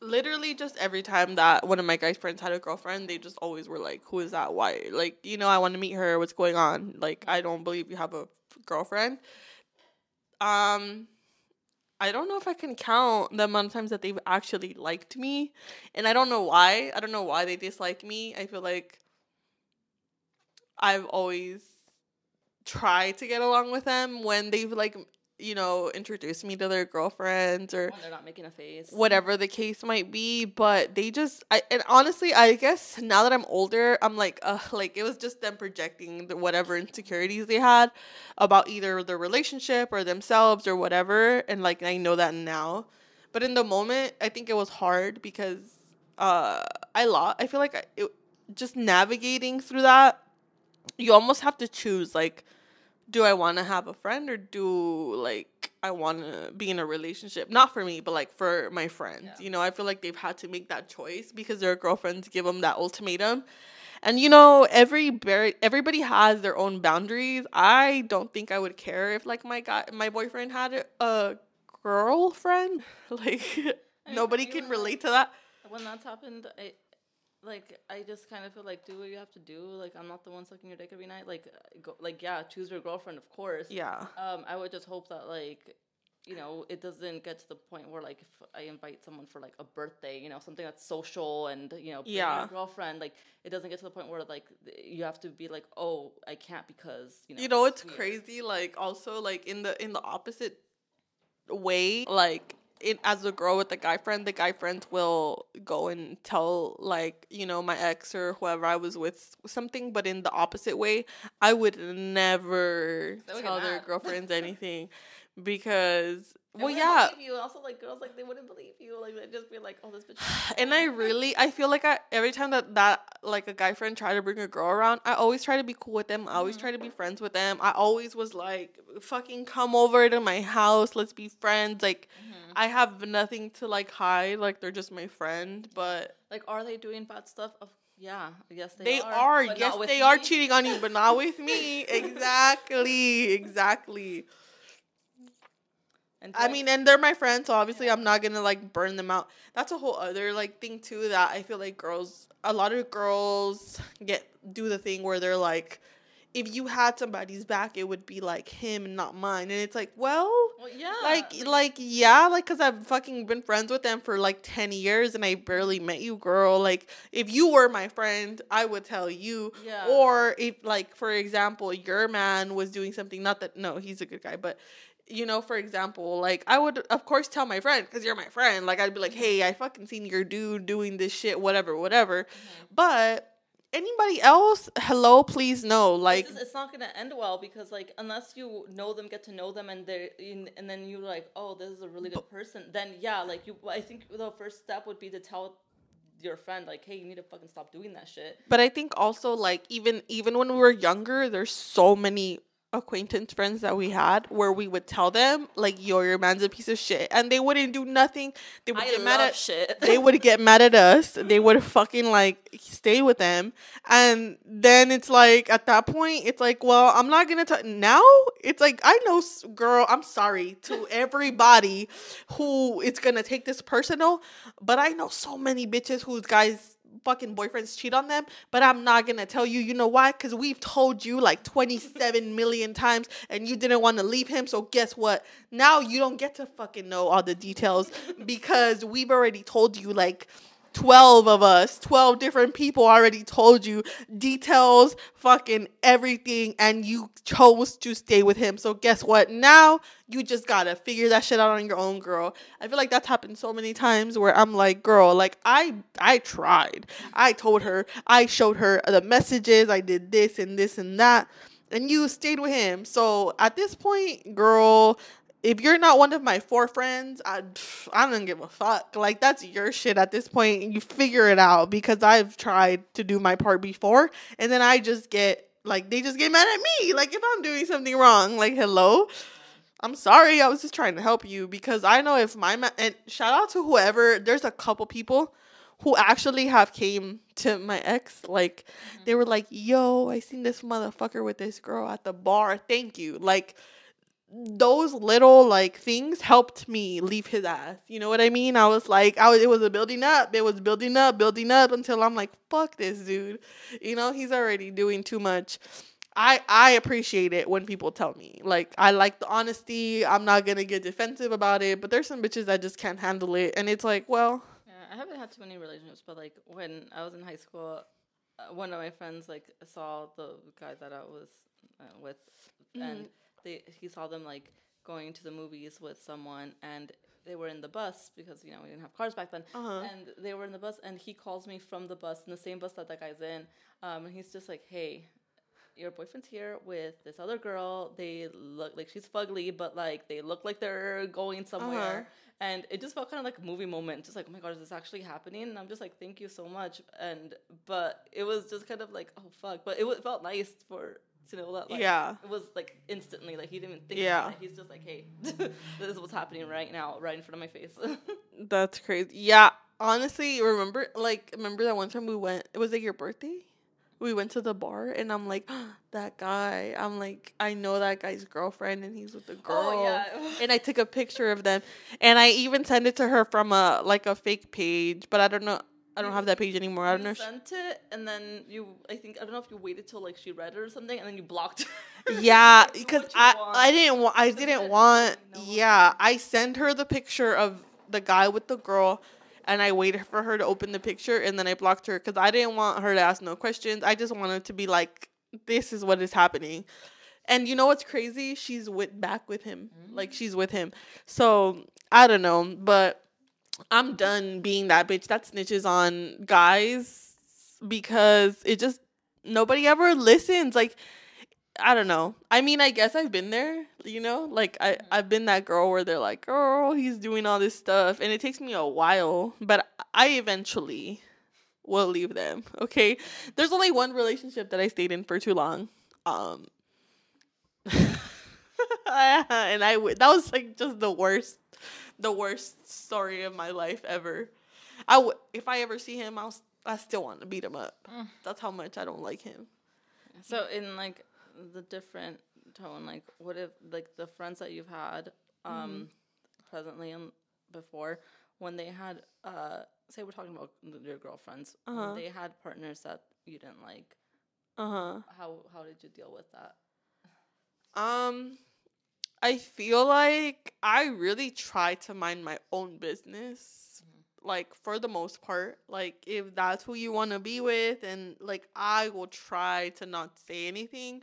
literally just every time that one of my guy friends had a girlfriend, they just always were like, Who is that? Why? Like, you know, I want to meet her. What's going on? Like, I don't believe you have a girlfriend. Um, I don't know if I can count the amount of times that they've actually liked me. And I don't know why. I don't know why they dislike me. I feel like I've always tried to get along with them when they've like you know introduce me to their girlfriends or When they're not making a face. whatever the case might be but they just i and honestly i guess now that i'm older i'm like uh like it was just them projecting the whatever insecurities they had about either their relationship or themselves or whatever and like i know that now but in the moment i think it was hard because uh i lost i feel like I, it just navigating through that you almost have to choose like do I want to have a friend or do like I want to be in a relationship? Not for me, but like for my friends. Yeah. You know, I feel like they've had to make that choice because their girlfriends give them that ultimatum. And you know, every bar- everybody has their own boundaries. I don't think I would care if like my guy, my boyfriend had a- girlfriend. Like I nobody can relate to that. when that's happened, I like I just kind of feel like do what you have to do. Like I'm not the one sucking your dick every night. Like go, like yeah, choose your girlfriend, of course. Yeah. Um, I would just hope that like, you know, it doesn't get to the point where like if I invite someone for like a birthday, you know, something that's social and you know, Yeah. your girlfriend, like it doesn't get to the point where like you have to be like, oh, I can't because you know. you know it's weird. crazy like also like in the in the opposite way like it as a girl with a guy friend the guy friends will go and tell like you know my ex or whoever i was with something but in the opposite way. I would never tell their girlfriends anything because They well yeah You also like girls like they wouldn't believe you. Like they'd just be like, oh, this bitch. and I really, I feel like I every time that that like a guy friend tried to bring a girl around, I always try to be cool with them. I always Mhm. try to be friends with them. I always was like, fucking come over to my house, let's be friends. Like Mhm. I have nothing to like hide. Like they're just my friend, but Like, are they doing bad stuff? Of yeah, yes they, they, are. are. yes, they are cheating on you, but not with me. Exactly, exactly. And I mean, and they're my friends, so obviously I'm not gonna like burn them out. That's a whole other like thing too that I feel like girls, a lot of girls get do the thing where they're like, if you had somebody's back, it would be like him and not mine, and it's like, well, well, yeah, like like yeah, like because I've fucking been friends with them for like ten years and I barely met you, girl. Like if you were my friend, I would tell you. yeah, Or if, like, for example, your man was doing something, not that, no, he's a good guy, but, you know, for example, like, I would, of course, tell my friend, because you're my friend. Like, I'd be like, hey, I fucking seen your dude doing this shit, whatever, whatever. Mhm. But anybody else, hello, please no. Like, it's, it's not gonna end well because like unless you know them, get to know them, and they are and then you're like, oh, this is a really good person. Then yeah, like you, I think the first step would be to tell your friend like, hey, you need to fucking stop doing that shit. but I think also, like, even, even when we were younger, there's so many acquaintance friends that we had where we would tell them like yo your man's a piece of shit and they wouldn't do nothing they would I get mad at shit. they would get mad at us. They would fucking like stay with them. And then it's like at that point, it's like, well, I'm not gonna tell now. It's like I know, girl. I'm sorry to everybody who it's gonna take this personal, but I know so many bitches whose guys fucking boyfriends cheat on them. But I'm not gonna tell you. You know why? Because we've told you like 27 million times, and you didn't want to leave him. So guess what? Now you don't get to fucking know all the details because we've already told you like 12 of us, 12 different people already told you details, fucking everything, and you chose to stay with him. So guess what? Now you just gotta figure that shit out on your own, girl. I feel like that's happened so many times where I'm like, girl, like I I tried. I told her, I showed her the messages, I did this and this and that. And you stayed with him. So at this point, girl, if you're not one of my four friends, I I don't give a fuck. Like that's your shit at this point. You figure it out because I've tried to do my part before, and then I just get like they just get mad at me. Like if I'm doing something wrong, like hello. I'm sorry. I was just trying to help you because I know if my ma- and shout out to whoever. There's a couple people who actually have came to my ex. Like mm-hmm. they were like, "Yo, I seen this motherfucker with this girl at the bar. Thank you." Like those little like things helped me leave his ass. You know what I mean? I was like, I was. It was a building up. It was building up, building up until I'm like, fuck this dude. You know, he's already doing too much. I I appreciate it when people tell me. Like I like the honesty. I'm not gonna get defensive about it. But there's some bitches that just can't handle it, and it's like, well, Yeah, I haven't had too many relationships, but like when I was in high school, uh, one of my friends like saw the guy that I was uh, with, and they he saw them like going to the movies with someone, and they were in the bus because you know we didn't have cars back then, Uh-huh. and they were in the bus, and he calls me from the bus in the same bus that that guy's in, um, and he's just like, hey. Your boyfriend's here with this other girl. They look like she's fugly, but like they look like they're going somewhere Uh-huh. and it just felt kind of like a movie moment just like oh my god is this actually happening and i'm just like thank you so much and but it was just kind of like oh fuck but it, felt nice for to know that like Yeah. it was like instantly like he didn't even think Yeah. he's just like hey this is what's happening right now right in front of my face That's crazy. Yeah, honestly, remember like remember that one time we went? It was like your birthday. We went to the bar, and I'm like, ah, that guy. I'm like, I know that guy's girlfriend, and he's with the oh, girl. oh yeah And I took a picture of them, and I even sent it to her from a like a fake page, but I don't know. I don't have that page anymore. I don't know. sent it and then you i think i don't know if you waited till like she read it or something and then you blocked her Yeah, because I want. I didn't want I didn't want yeah I sent her the picture of the guy with the girl, and I waited for her to open the picture, and then I blocked her because I didn't want her to ask no questions. I just wanted to be like, this is what is happening, and you know what's crazy? She's with back with him, mm. like she's with him. So I don't know, but I'm done being that bitch that snitches on guys because it just nobody ever listens. Like I don't know. I mean, I guess I've been there, you know? Like I I've been that girl where they're like, "Girl, he's doing all this stuff." And it takes me a while, but I eventually will leave them. Okay? There's only one relationship that I stayed in for too long. Um and I w- that was like just the worst the worst story of my life ever. I w- if I ever see him, I'll s- I still want to beat him up. That's how much I don't like him. So in like the different tone, like what if like the friends that you've had um presently and before when they had uh say we're talking about your girlfriends Uh-huh. they had partners that you didn't like Uh-huh. how how did you deal with that Um, I feel like I really try to mind my own business. Mm-hmm. Like for the most part, like if that's who you want to be with, and like I will try to not say anything.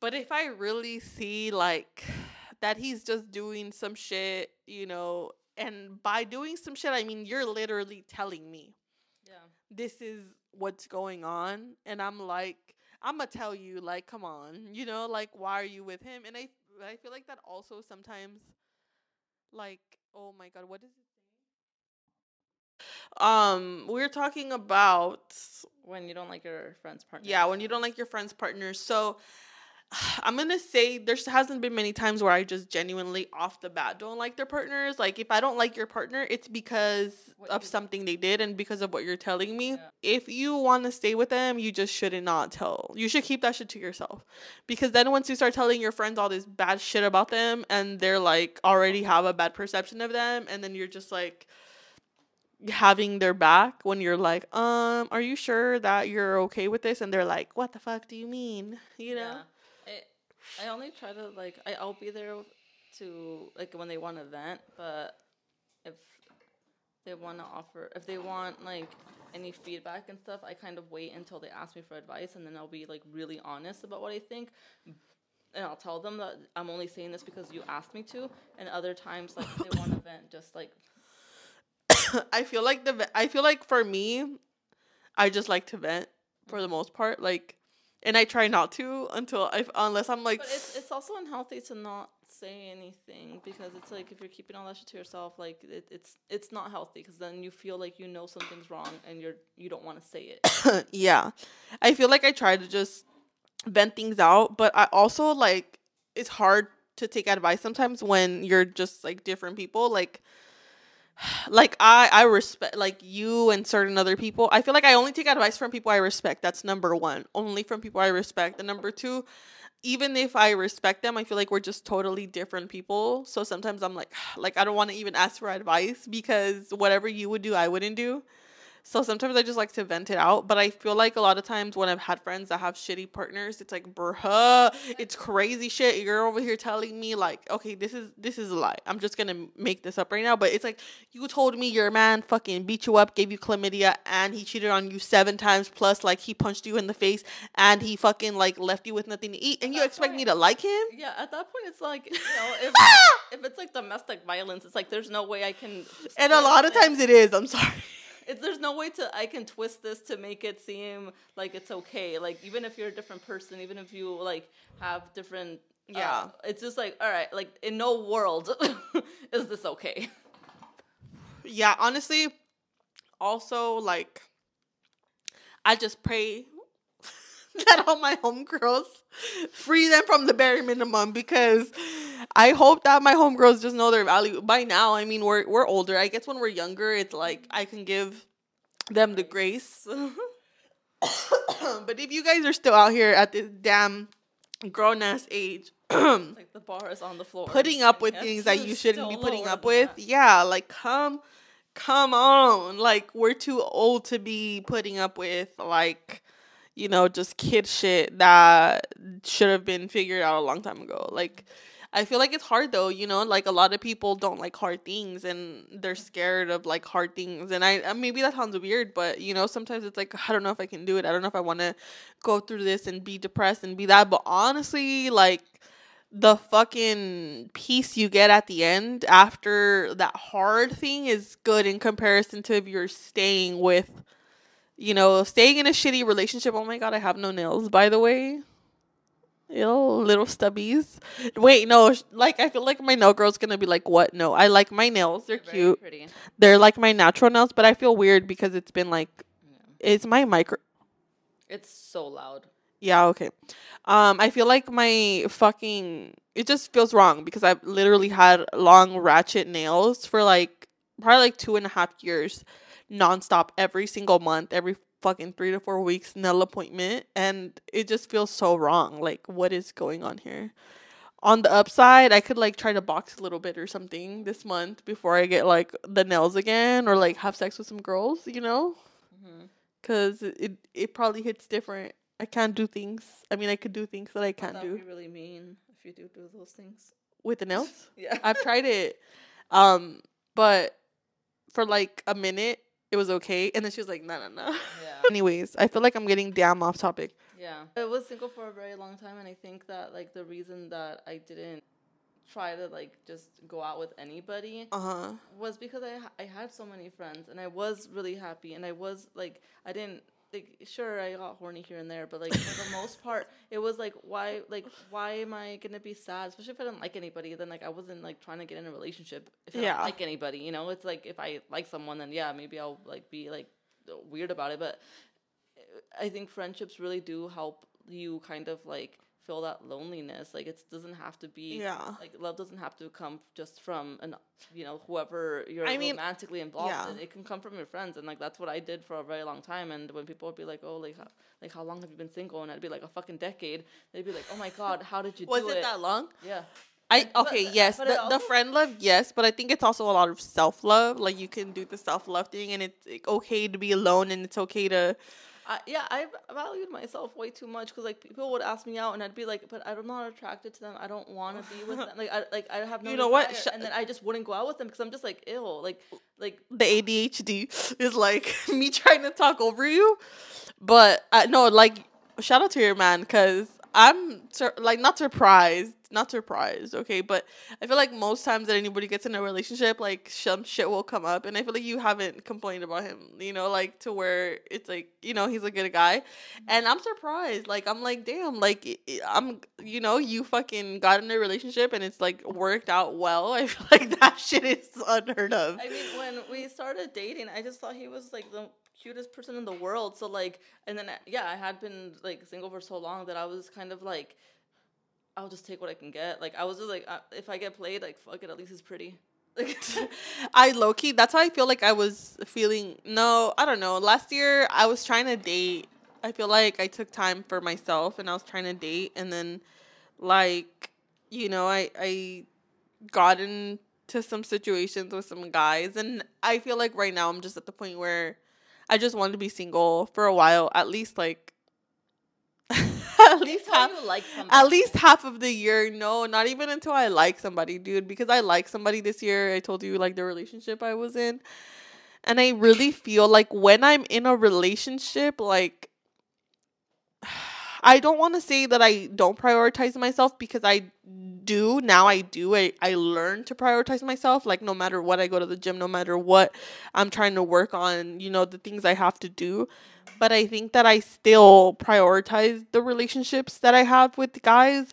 But if I really see like that he's just doing some shit, you know, and by doing some shit, I mean you're literally telling me yeah this is what's going on and i'm like i'm gonna tell you like come on you know like why are you with him and i i feel like that also sometimes like oh my god what is it saying? um we're talking about when you don't like your friend's partner yeah when you don't like your friend's partner. so i'm gonna say there hasn't been many times where i just genuinely off the bat don't like their partners. Like if i don't like your partner it's because What of something they did and because of what you're telling me. Yeah. if you want to stay with them you just should not not tell. You should keep that shit to yourself. Because then once you start telling your friends all this bad shit about them and they're like already have a bad perception of them and then you're just like having their back when you're like um are you sure that you're okay with this? and they're like what the fuck do you mean? You know? Yeah. I, only try to like I, I'll be there to like when they want to vent, but if they want to offer if they want like any feedback and stuff, I kind of wait until they ask me for advice and then I'll be like really honest about what I think. And I'll tell them that I'm only saying this because you asked me to. And other times, like they want to vent, just like I feel like the I feel like for me, I just like to vent for the most part. Like, and I try not to until I unless I'm like, But it's it's also unhealthy to not say anything because it's like if you're keeping all that shit to yourself, like it, it's it's not healthy because then you feel like you know something's wrong and you're you don't want to say it. yeah, I feel like I try to just vent things out, but I also like it's hard to take advice sometimes when you're just like different people. Like, like I I respect like you and certain other people. I feel like I only take advice from people I respect. That's number one. Only from people I respect. And number two, even if I respect them, I feel like we're just totally different people. So sometimes I'm like, like I don't want to even ask for advice because whatever you would do, I wouldn't do. So sometimes I just like to vent it out. But I feel like a lot of times when I've had friends that have shitty partners, it's like, bruh, it's crazy shit. You're over here telling me like, okay, this is this is a lie. I'm just gonna make this up right now. But it's like you told me your man fucking beat you up, gave you chlamydia, and he cheated on you seven times plus, like he punched you in the face and he fucking like left you with nothing to eat, and you expect me to like him? Yeah, at that point, it's like you know, if, if it's like domestic violence, it's like there's no way I can. And a lot of times it is. I'm sorry. It's, there's no way to I can twist this to make it seem like it's okay. Like even if you're a different person, even if you like have different. uh, Yeah. it's just like all right. Like in no world is this okay. yeah, honestly, also like I just pray that all my homegirls free them from the bare minimum because I hope that my homegirls just know their value. By now, I mean we're we're older. I guess when we're younger, it's like I can give them the grace. but if you guys are still out here at this damn grown ass age, like the bar is on the floor. putting up with things that you shouldn't be putting up with. that. Yeah, like come come on. Like we're too old to be putting up with like you know, just kid shit that should have been figured out a long time ago. Like I feel like it's hard though, you know, like a lot of people don't like hard things and they're scared of like hard things. And I maybe that sounds weird, but you know, sometimes it's like I don't know if I can do it. I don't know if I want to go through this and be depressed and be that, but honestly, like the fucking peace you get at the end after that hard thing is good in comparison to if you're staying with you know, staying in a shitty relationship. Oh my god, I have no nails, by the way. Ew, little stubbies. Wait, no, like I feel like my nail girl's gonna be like, "What? No, I like my nails. They're Very cute. Pretty. They're like my natural nails." But I feel weird because it's been like, it's my micro. It's so loud. Yeah, okay. Um, I feel like my fucking it just feels wrong because I've literally had long ratchet nails for like probably like two and a half years, nonstop every single month, every fucking three to four weeks nail appointment, and it just feels so wrong. Like, what is going on here? On the upside, I could like try to box a little bit or something this month before I get like the nails again, or like have sex with some girls, you know Mm-hmm. because it it probably hits different. I can't do things. I mean, I could do things that I can't do be really mean if you do do those things. with the nails. Yeah. I've tried it, um, but for like a minute it was okay, and then she was like, "No, no, no." Yeah. Anyways, I feel like I'm getting damn off topic. Yeah. I was single for a very long time and I think that like the reason that I didn't try to like just go out with anybody Uh huh. was because I I had so many friends and I was really happy and I was like I didn't like sure I got horny here and there but like for the most part it was like why like why am I gonna be sad especially if I didn't like anybody then like I wasn't like trying to get in a relationship if I Yeah. don't like anybody you know it's like if I like someone then yeah maybe I'll like be like weird about it but uh, I think friendships really do help you kind of like feel that loneliness like it doesn't have to be Yeah. like love doesn't have to come just from an you know whoever you're I mean, romantically involved yeah. in. It can come from your friends, and like that's what I did for a very long time. And when people would be like, "Oh, like how, like how long have you been single?" and I'd be like, "A fucking decade." They'd be like, "Oh my god, how did you Was do it that long? Yeah, I okay, but- yes. but The, it the friend love, yes, but I think it's also a lot of self love. Like you can do the self love thing, and it's like, okay to be alone, and it's okay to. I, yeah, I valued myself way too much because like people would ask me out, and I'd be like, "But I'm not attracted to them. I don't want to be with them. Like, I like I have no. You know what? Sh- and then I just wouldn't go out with them because I'm just like, ew, like, like the ADHD is like me trying to talk over you. But uh, no, like shout out to your man because I'm sur- like not surprised, not surprised. Okay, but I feel like most times that anybody gets in a relationship, like some shit will come up, and I feel like you haven't complained about him. You know, like to where it's like you know he's a good guy, and I'm surprised. Like I'm like damn, like I'm you know you fucking got in a relationship and it's like worked out well. I feel like that shit is unheard of. I mean, when we started dating, I just thought he was like the cutest person in the world. So like, and then uh, yeah, I had been like single for so long that I was kind of like, I'll just take what I can get. Like I was just like, uh, if I get played, like fuck it, at least it's pretty. Like, I low key. That's how I feel like I was feeling. No, I don't know. Last year I was trying to date. I feel like I took time for myself and I was trying to date, and then like you know I I got into some situations with some guys, and I feel like right now I'm just at the point where I just wanted to be single for a while, at least like at least half, like at least half of the year. No, not even until I like somebody, dude. Because I like somebody this year. I told you like the relationship I was in, and I really feel like when I'm in a relationship, like I don't want to say that I don't prioritize myself because I do now I do I, I learn to prioritize myself like no matter what I go to the gym no matter what I'm trying to work on you know the things I have to do. But I think that I still prioritize the relationships that I have with guys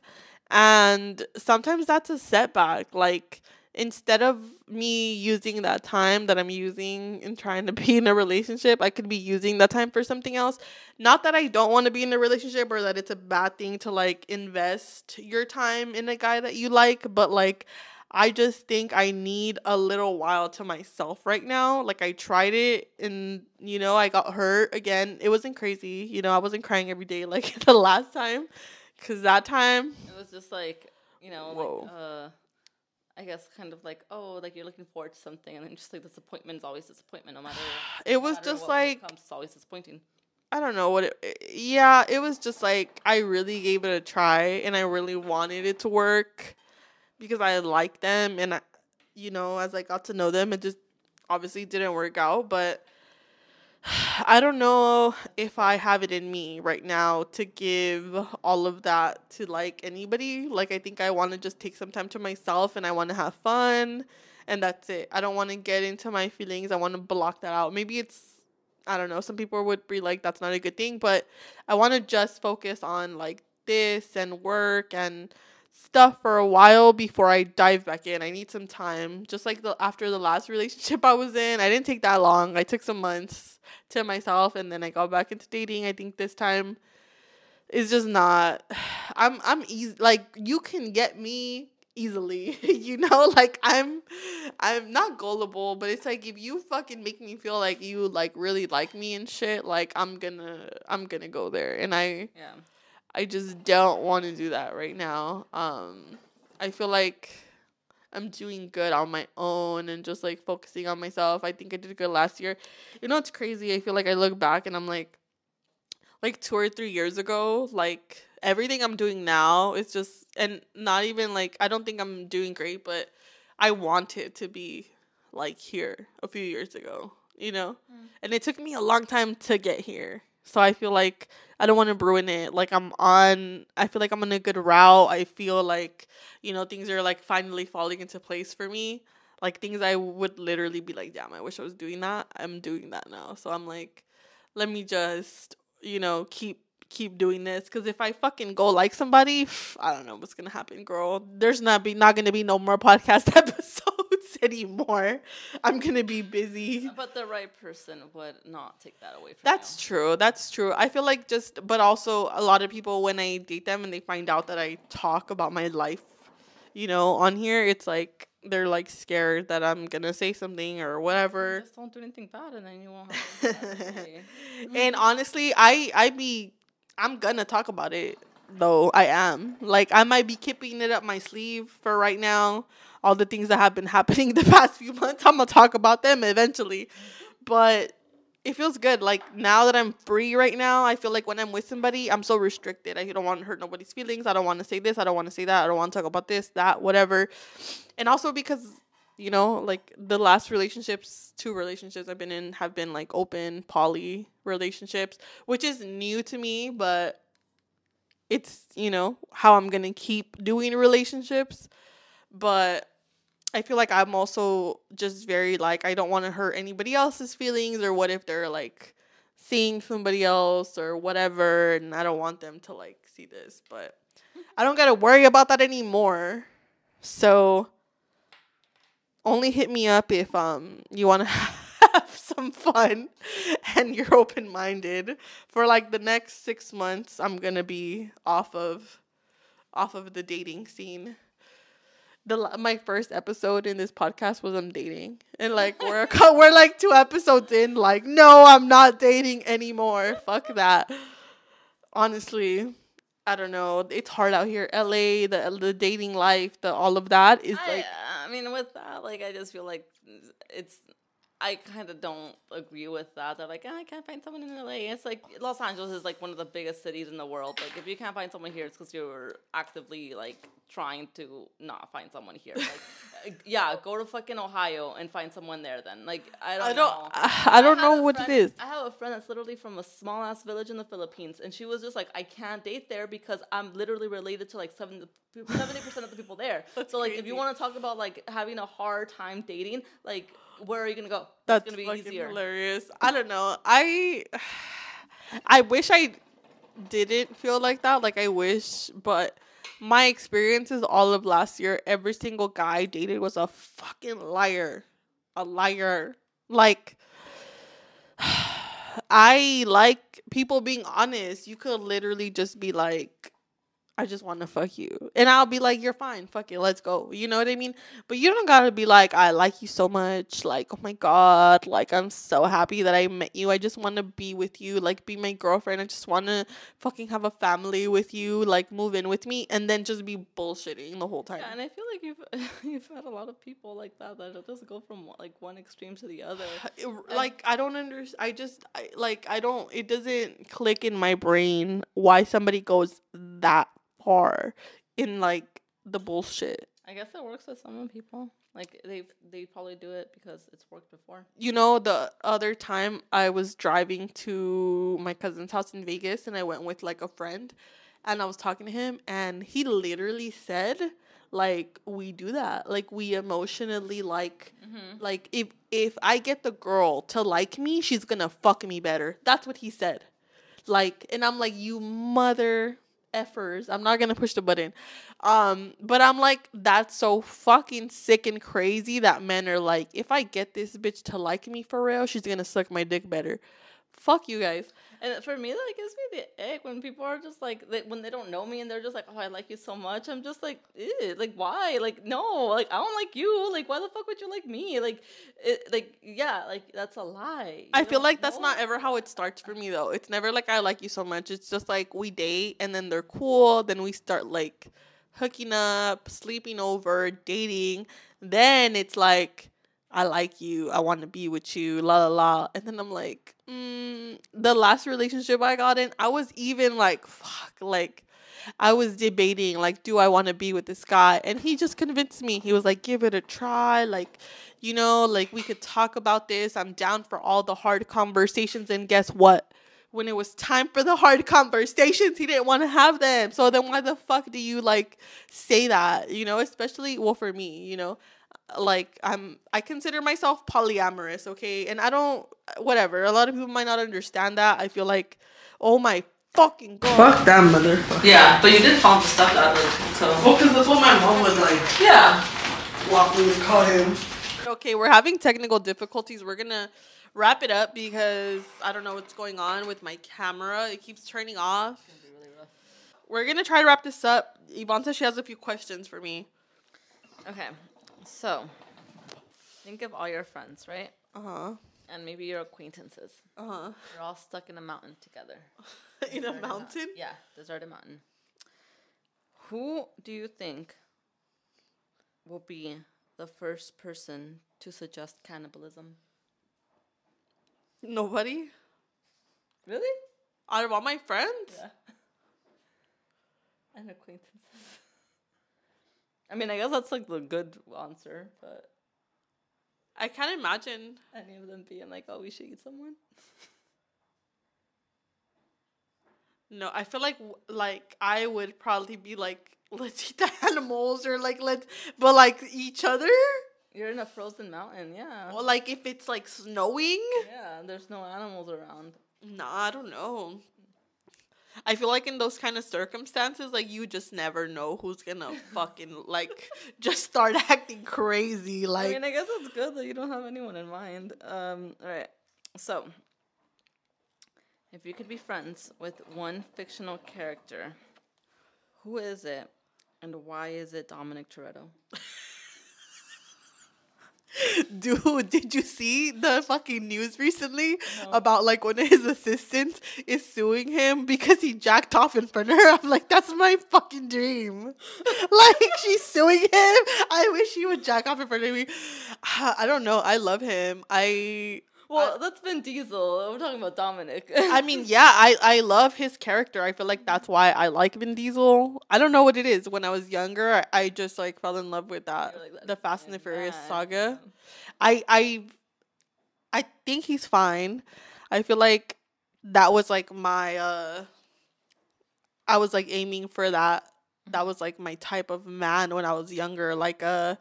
and sometimes that's a setback like instead of me using that time that I'm using and trying to be in a relationship, I could be using that time for something else. Not that I don't want to be in a relationship or that it's a bad thing to like invest your time in a guy that you like, but like I just think I need a little while to myself right now. Like I tried it and you know, I got hurt again. It wasn't crazy. You know, I wasn't crying every day like the last time cuz that time it was just like, you know, Whoa. like uh I guess kind of like oh like you're looking forward to something and then just like disappointment is always disappointment no matter. it was matter just like comes, it's always disappointing. I don't know what it. Eh, yeah, it was just like I really gave it a try and I really wanted it to work because I liked them and I, you know as I got to know them it just obviously didn't work out but I don't know if I have it in me right now to give all of that to like anybody. Like I think I want to just take some time to myself and I want to have fun and that's it. I don't want to get into my feelings. I want to block that out. Maybe it's I don't know. Some people would be like that's not a good thing, but I want to just focus on like this and work and stuff for a while before I dive back in. I need some time. Just like the after the last relationship I was in, I didn't take that long. I took some months to myself and then I got back into dating. I think this time is just not I'm I'm easy like you can get me easily you know like i'm i'm not gullible but it's like if you fucking make me feel like you like really like me and shit like i'm gonna i'm gonna go there and i yeah I just don't want to do that right now. Um, I feel like I'm doing good on my own and just like focusing on myself. I think I did good last year. You know, it's crazy. I feel like I look back and I'm like, like two or three years ago, like everything I'm doing now is just, and not even like, I don't think I'm doing great, but I wanted to be like here a few years ago, you know? Mm. And it took me a long time to get here. So I feel like I don't want to ruin it. Like I'm on I feel like I'm on a good route. I feel like, you know, things are like finally falling into place for me. Like things I would literally be like, damn, I wish I was doing that. I'm doing that now. So I'm like, let me just, you know, keep keep doing this because if I fucking go like somebody, I don't know what's gonna happen, girl. There's not be not gonna be no more podcast episodes anymore. I'm gonna be busy. But the right person would not take that away from That's true. That's true. I feel like just, but also a lot of people when I date them and they find out that I talk about my life, you know, on here, it's like they're like scared that I'm gonna say something or whatever. Just don't do anything bad, and then you won't. Have and honestly, I I be I'm gonna talk about it though. I am. Like I might be keeping it up my sleeve for right now. All the things that have been happening the past few months, I'm gonna talk about them eventually. But it feels good. Like now that I'm free right now, I feel like when I'm with somebody, I'm so restricted. I don't want to hurt nobody's feelings. I don't want to say this. I don't want to say that. I don't want to talk about this, that, whatever. And also because you know, like the last relationships, two relationships I've been in have been like open poly relationships, which is new to me, but it's, you know, how I'm going to keep doing relationships. But I feel like I'm also just very like I don't want to hurt anybody else's feelings or what if they're like seeing somebody else or whatever and I don't want them to like see this, but hmm. I don't got to worry about that anymore. So only hit me up if um you want to have some fun and you're open minded. For like the next six months, I'm gonna be off of off of the dating scene. The my first episode in this podcast was I'm dating, and like we're we're like two episodes in. Like, no, I'm not dating anymore. Fuck that. Honestly, I don't know. It's hard out here. LA, the the dating life, the all of that is I, like. Mean, with that, like, I just feel like it's. I kind of don't agree with that. They're like, oh, I can't find someone in LA. It's like Los Angeles is like one of the biggest cities in the world. Like, if you can't find someone here, it's because you're actively like trying to not find someone here. Like, uh, yeah, go to fucking Ohio and find someone there. Then, like, I don't, I know. don't. I don't have know what friend- it is. I have a friend that's literally from a small ass village in the Philippines, and she was just like, I can't date there because I'm literally related to like 70 percent of the people there. That's so like, if you want to talk about like having a hard time dating, like, where are you gonna go? That's it's gonna be easier. hilarious. I don't know. I I wish I didn't feel like that. Like I wish, but my experiences all of last year, every single guy I dated was a fucking liar. A liar. Like I like people being honest. You could literally just be like I just want to fuck you. And I'll be like, you're fine. Fuck it. Let's go. You know what I mean? But you don't got to be like, I like you so much. Like, oh my God. Like, I'm so happy that I met you. I just want to be with you. Like, be my girlfriend. I just want to fucking have a family with you. Like, move in with me. And then just be bullshitting the whole time. Yeah, and I feel like you've you've had a lot of people like that that just go from like one extreme to the other. It- like I don't understand. I just I, like I don't. It doesn't click in my brain why somebody goes that far in like the bullshit. I guess it works with some people. Like they they probably do it because it's worked before. You know, the other time I was driving to my cousin's house in Vegas, and I went with like a friend, and I was talking to him, and he literally said. Like we do that. Like we emotionally like Mm-hmm. like if if I get the girl to like me, she's gonna fuck me better. That's what he said. Like, and I'm like, you mother effers. I'm not gonna push the button. Um, but I'm like, that's so fucking sick and crazy that men are like, if I get this bitch to like me for real, she's gonna suck my dick better. Fuck you guys. And for me, that gives me the ick when people are just like they, when they don't know me and they're just like, "Oh, I like you so much." I'm just like, Ew, like why? Like no, like I don't like you. Like why the fuck would you like me? Like, it, like yeah, like that's a lie. I feel like that's not ever how it starts for me though. It's never like I like you so much. It's just like we date and then they're cool, then we start like hooking up, sleeping over, dating. Then it's like I like you, I want to be with you, la la la. And then I'm like, mm, the last relationship I got in, I was even like, fuck, like I was debating like, do I want to be with this guy? And he just convinced me. He was like, give it a try, like you know, like we could talk about this. I'm down for all the hard conversations. And guess what? When it was time for the hard conversations, he didn't want to have them. So then why the fuck do you like say that? You know, especially well for me, you know, like I'm I consider myself polyamorous, okay? And I don't whatever. A lot of people might not understand that. I feel like, oh my fucking god. Fuck that motherfucker. Yeah, but you did found the stuff out of it, so Well, because that's what my mom would like yeah. Walk me to call him. Okay, we're having technical difficulties. We're gonna wrap it up because I don't know what's going on with my camera. It keeps turning off. We're gonna try to wrap this up. Yvonne says she has a few questions for me. Okay, so think of all your friends, right? Uh huh. And maybe your acquaintances. Uh huh. You're all stuck in a mountain together. In a mountain. Yeah, deserted mountain. Who do you think will be the first person to suggest cannibalism? Nobody. Really? Out of all my friends. Yeah. And acquaintances. I mean, I guess that's like the good answer, but I can't imagine. any of them being like, "Oh, we should eat someone." No, I feel like like I would probably be like, let's eat the animals or like let's, but like each other. You're in a frozen mountain, yeah. Or like if it's like snowing. yeah, there's no animals around. Nah, I don't know. I feel like in those kind of circumstances, like you just never know who's gonna fucking like just start acting crazy. Like I mean, I guess it's good that you don't have anyone in mind. Um, all right. So, if you could be friends with one fictional character, who is it, and why is it Dominic Toretto? Dude, did you see the fucking news recently about like one of his assistants is suing him because he jacked off in front of her? I'm like, that's my fucking dream. like she's suing him. I wish he would jack off in front of me. I don't know. I love him. I Well, that's Vin Diesel. We're talking about Dominic. I mean, yeah, I I love his character. I feel like that's why I like Vin Diesel. I don't know what it is. When I was younger, I, I just like fell in love with that, like, the Fast and the Furious mad." saga. I I I think he's fine. I feel like that was like my uh I was like aiming for that. That was like my type of man when I was younger, like a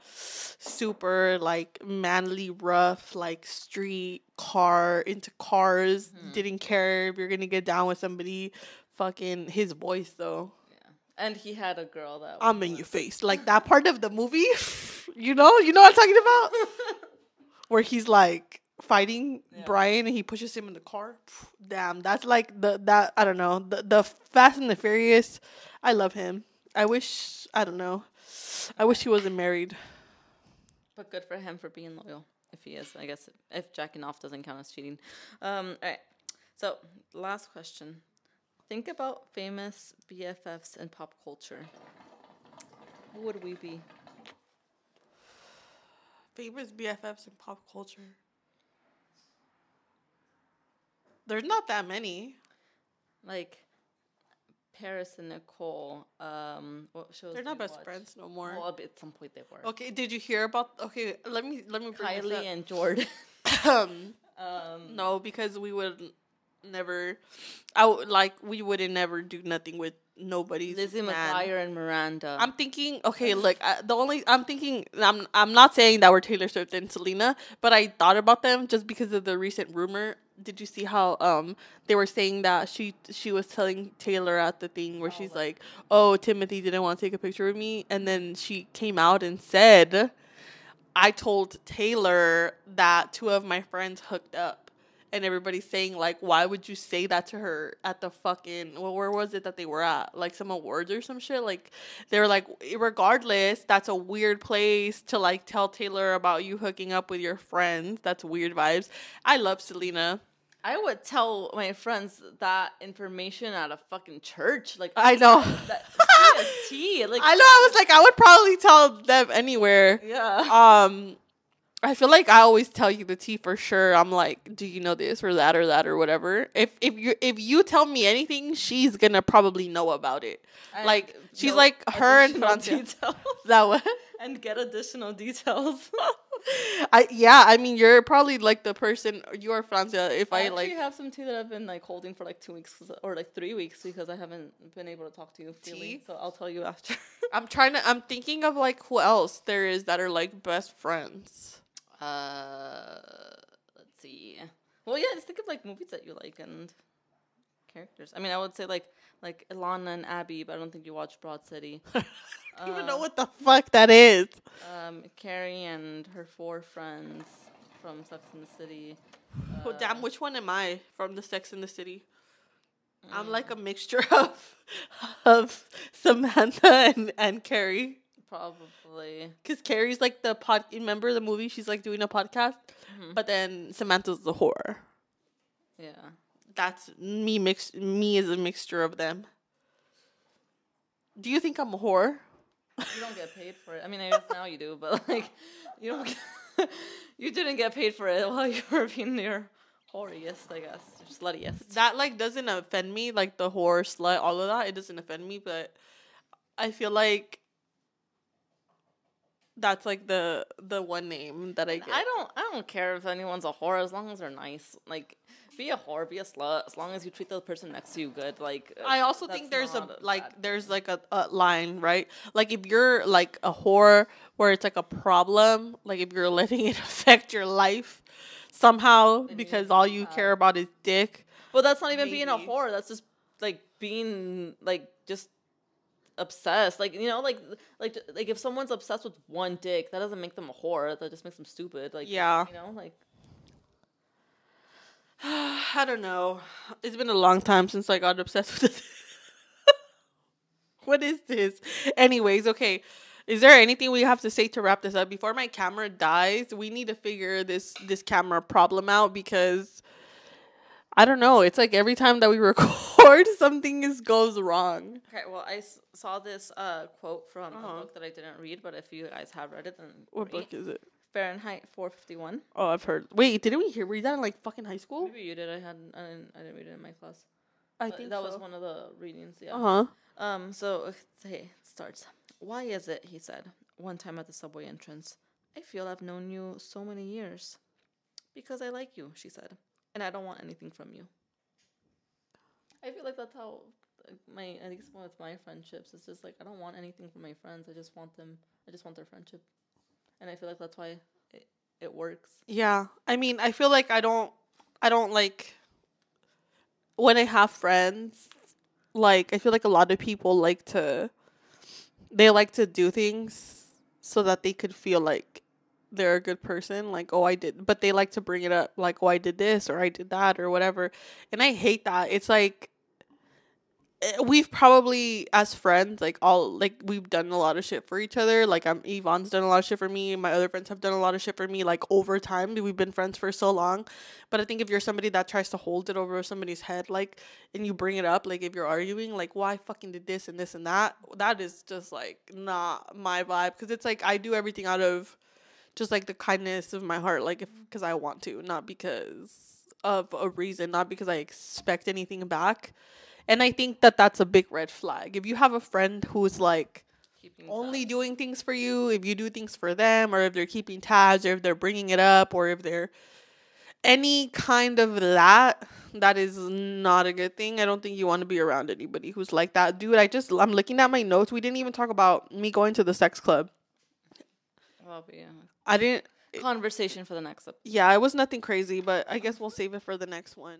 super like manly rough like street car into cars, Mhm. didn't care if you're to get down with somebody. Fucking his voice though. Yeah. And he had a girl that I'm was in your face. Like that part of the movie, you know, you know what I'm talking about? Where he's like fighting Yeah. Brian and he pushes him in the car. Damn, that's like the that I don't know the the Fast and the Furious. I love him. I wish I don't know. I wish he wasn't married. But good for him for being loyal. If he is, I guess if jacking off doesn't count as cheating. Um, all right. So last question. Think about famous BFFs in pop culture. Who would we be? Famous BFFs in pop culture. There's not that many. Like Paris and Nicole. Um, what shows? They're not best watch? friends no more. Well, at some point they were. Okay, did you hear about? Okay, let me let me bring this Kylie and Jordyn. um, um, No, because we would never. I would like we wouldn't never do nothing with nobody's Lizzie man. McGuire and Miranda. I'm thinking. Okay, look. I, the only I'm thinking. I'm I'm not saying that we're Taylor Swift and Selena, but I thought about them just because of the recent rumor. Did you see how um they were saying that she she was telling Taylor at the thing where she's like, "Oh, Timothée didn't want to take a picture with me," and then she came out and said, "I told Taylor that two of my friends hooked up." And everybody's saying like, why would you say that to her at the fucking well, where was it that they were at? Like some awards or some shit. Like they were like, regardless, that's a weird place to like tell Taylor about you hooking up with your friends. That's weird vibes. I love Selena. I would tell my friends that information at a fucking church. Like I know. that tea. Like I know. I was like, I would probably tell them anywhere. yeah. Um, I feel like I always tell you the tea for sure. I'm like, do you know this or that or that or whatever? If if you if you tell me anything, she's gonna probably know about it. And like, she's like her and Francia. that what? and get additional details. I yeah. I mean, you're probably like the person. You are Francia. If I I, actually like, have some tea that I've been like holding for like two weeks or like three weeks because I haven't been able to talk to you freely. Tea? So I'll tell you after. I'm trying to. I'm thinking of like who else there is that are like best friends. uh, let's see. Well, yeah, just think of like movies that you like and characters. I mean, I would say like like Ilana and Abbi, but I don't think you watch Broad City. I don't even know Uh, what the fuck that is. Um, Carrie and her four friends from Sex and the City. Oh Uh, damn! Which one am I from the Sex in the City? I'm like Mm. a mixture of of Samantha and and Carrie. Probably. Cause Carrie's like the pod. Remember the movie? She's like doing a podcast, Mhm. but then Samantha's the whore. Yeah. That's me. Mix me is a mixture of them. Do you think I'm a whore? You don't get paid for it. I mean, I guess now you do, but like, you don't. Get, you didn't get paid for it while you were being your whoriest, I guess, sluttiest. That like doesn't offend me. Like the whore, slut, all of that. It doesn't offend me, but I feel like that's like the the one name that I get. I don't. I don't care if anyone's a whore as long as they're nice. Like, be a whore, be a slut, as long as you treat the person next to you good. Like, uh, I also think there's a not like bad there's like a, a line, right? Like if you're like a whore where it's like a problem, like if you're letting it affect your life somehow Then you because all you care about is dick. But that's not even being a whore. That's just like being like just obsessed. Like you know, like like like if someone's obsessed with one dick, that doesn't make them a whore. That just makes them stupid. Like Yeah. you know, like I don't know. It's been a long time since I got obsessed with it. what is this? Anyways, okay. Is there anything we have to say to wrap this up before my camera dies? We need to figure this this camera problem out because I don't know. It's like every time that we record, something is goes wrong. Okay, well, I s- saw this uh, quote from Uh-huh. a book that I didn't read, but if you guys have read it, then What book is it? Fahrenheit 451. Oh, I've heard. Wait, didn't we hear read that in like fucking high school? Maybe you did. I had I didn't, I didn't read it in my class. I But think that so. was one of the readings. Yeah. Uh huh. Um. So hey, it starts. Why is it? He said one time at the subway entrance. I feel I've known you so many years. Because I like you, she said, and I don't want anything from you. I feel like that's how like, my at least with my friendships. It's just like I don't want anything from my friends. I just want them. I just want their friendship, and I feel like that's why it, it works. Yeah. I mean, I feel like I don't I don't like when I have friends, like I feel like a lot of people like to they like to do things so that they could feel like they're a good person, like, oh I did but they like to bring it up like, oh I did this or I did that or whatever. And I hate that. It's like Uh, we've probably as friends like all like we've done a lot of shit for each other. Like i'm yvonne's done a lot of shit for me. My other friends have done a lot of shit for me like over time. We've been friends for so long. But i think if you're somebody that tries to hold it over somebody's head like and you bring it up like if you're arguing like why fucking did this and this and that that is just like not my vibe. Because it's like i do everything out of just like the kindness of my heart like because i want to not because of a reason not because i expect anything back and I think that that's a big red flag. If you have a friend who's like Keeping only tabs. doing things for you, if you do things for them, or if they're keeping tabs, or if they're bringing it up, or if they're any kind of that, that is not a good thing. I don't think you want to be around anybody who's like that. Dude, I just, I'm looking at my notes. We didn't even talk about me going to the sex club. Well, yeah. I didn't, Conversation for the next episode. yeah, it was nothing crazy, but I guess we'll save it for the next one.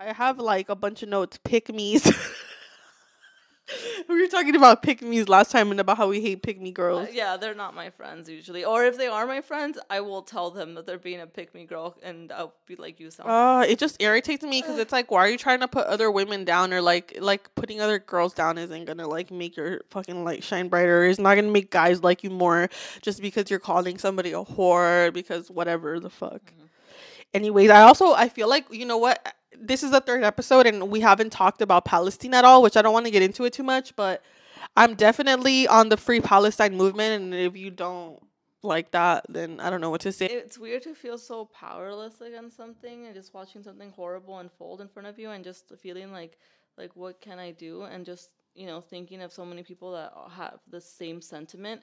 I have like a bunch of notes, pick me's. we were talking about pick me's last time and about how we hate pick me girls. Uh, yeah, they're not my friends usually. Or if they are my friends, I will tell them that they're being a pick me girl, and I'll be like, "You sound." Uh, it just irritates me because it's like, why are you trying to put other women down or like, like putting other girls down isn't gonna like make your fucking light shine brighter. It's not gonna make guys like you more just because you're calling somebody a whore because whatever the fuck. Anyways, I also I feel like you know what this is the third episode and we haven't talked about Palestine at all, which I don't want to get into it too much, but I'm definitely on the free Palestine movement, and if you don't like that, then I don't know what to say. it's weird to feel so powerless against something and just watching something horrible unfold in front of you and just feeling like like what can I do and just you know thinking of so many people that have the same sentiment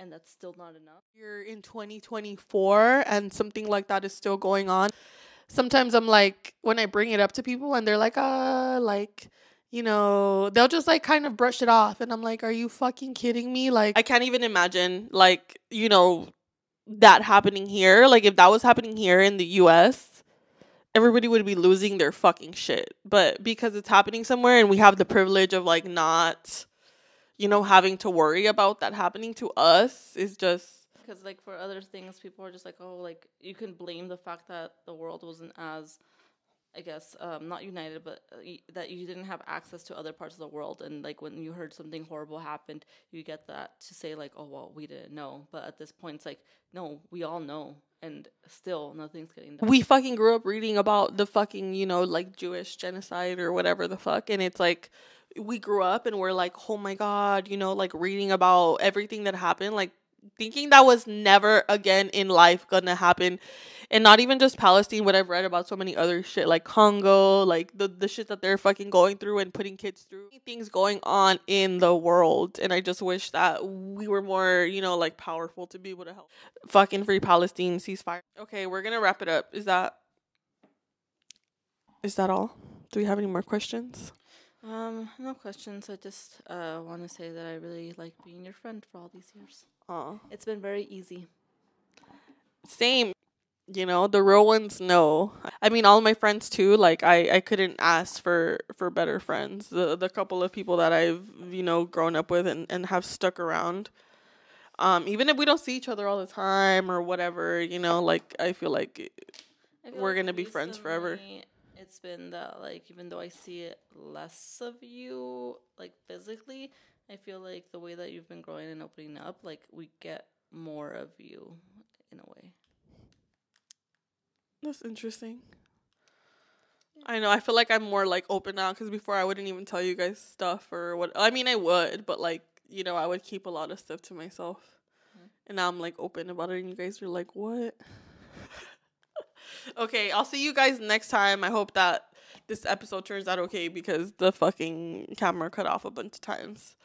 and that's still not enough. You're in 2024 and something like that is still going on. Sometimes I'm like, when I bring it up to people and they're like, uh, like, you know, they'll just like kind of brush it off. And I'm like, are you fucking kidding me? Like, I can't even imagine, like, you know, that happening here. Like, if that was happening here in the US, everybody would be losing their fucking shit. But because it's happening somewhere and we have the privilege of like not, you know, having to worry about that happening to us is just because like for other things people are just like oh like you can blame the fact that the world wasn't as i guess um, not united but uh, that you didn't have access to other parts of the world. And like when you heard something horrible happened you get that to say like oh well we didn't know. But at this point it's like no we all know. And still nothing's getting done. We fucking grew up reading about the fucking, you know, like Jewish genocide or whatever the fuck. And it's like, we grew up and we're like, oh my God, you know, like reading about everything that happened, like thinking that was never again in life gonna happen. And not even just Palestine, what I've read about so many other shit like Congo, like the, the shit that they're fucking going through and putting kids through. Things going on in the world. And I just wish that we were more, you know, like powerful to be able to help fucking free Palestine ceasefire. Okay, we're gonna wrap it up. Is that is that all? Do we have any more questions? Um no questions i just uh want to say that i really like being your friend for all these years Oh, it's been very easy same. You know, the real ones know. I mean, all my friends too. Like, I I couldn't ask for for better friends. The the couple of people that I've you know grown up with and and have stuck around. Um, even if we don't see each other all the time or whatever, you know, like I feel like I feel We're gonna be friends forever. It's been that like even though I see it less of you like physically, I feel like the way that you've been growing and opening up, like we get more of you in a way. That's interesting. I know. I feel like I'm more like open now because before I wouldn't even tell you guys stuff or what. I mean, I would, but like you know, I would keep a lot of stuff to myself. Mm-hmm. And now I'm like open about it, and you guys are like, "What?" okay, I'll see you guys next time. I hope that this episode turns out okay because the fucking camera cut off a bunch of times.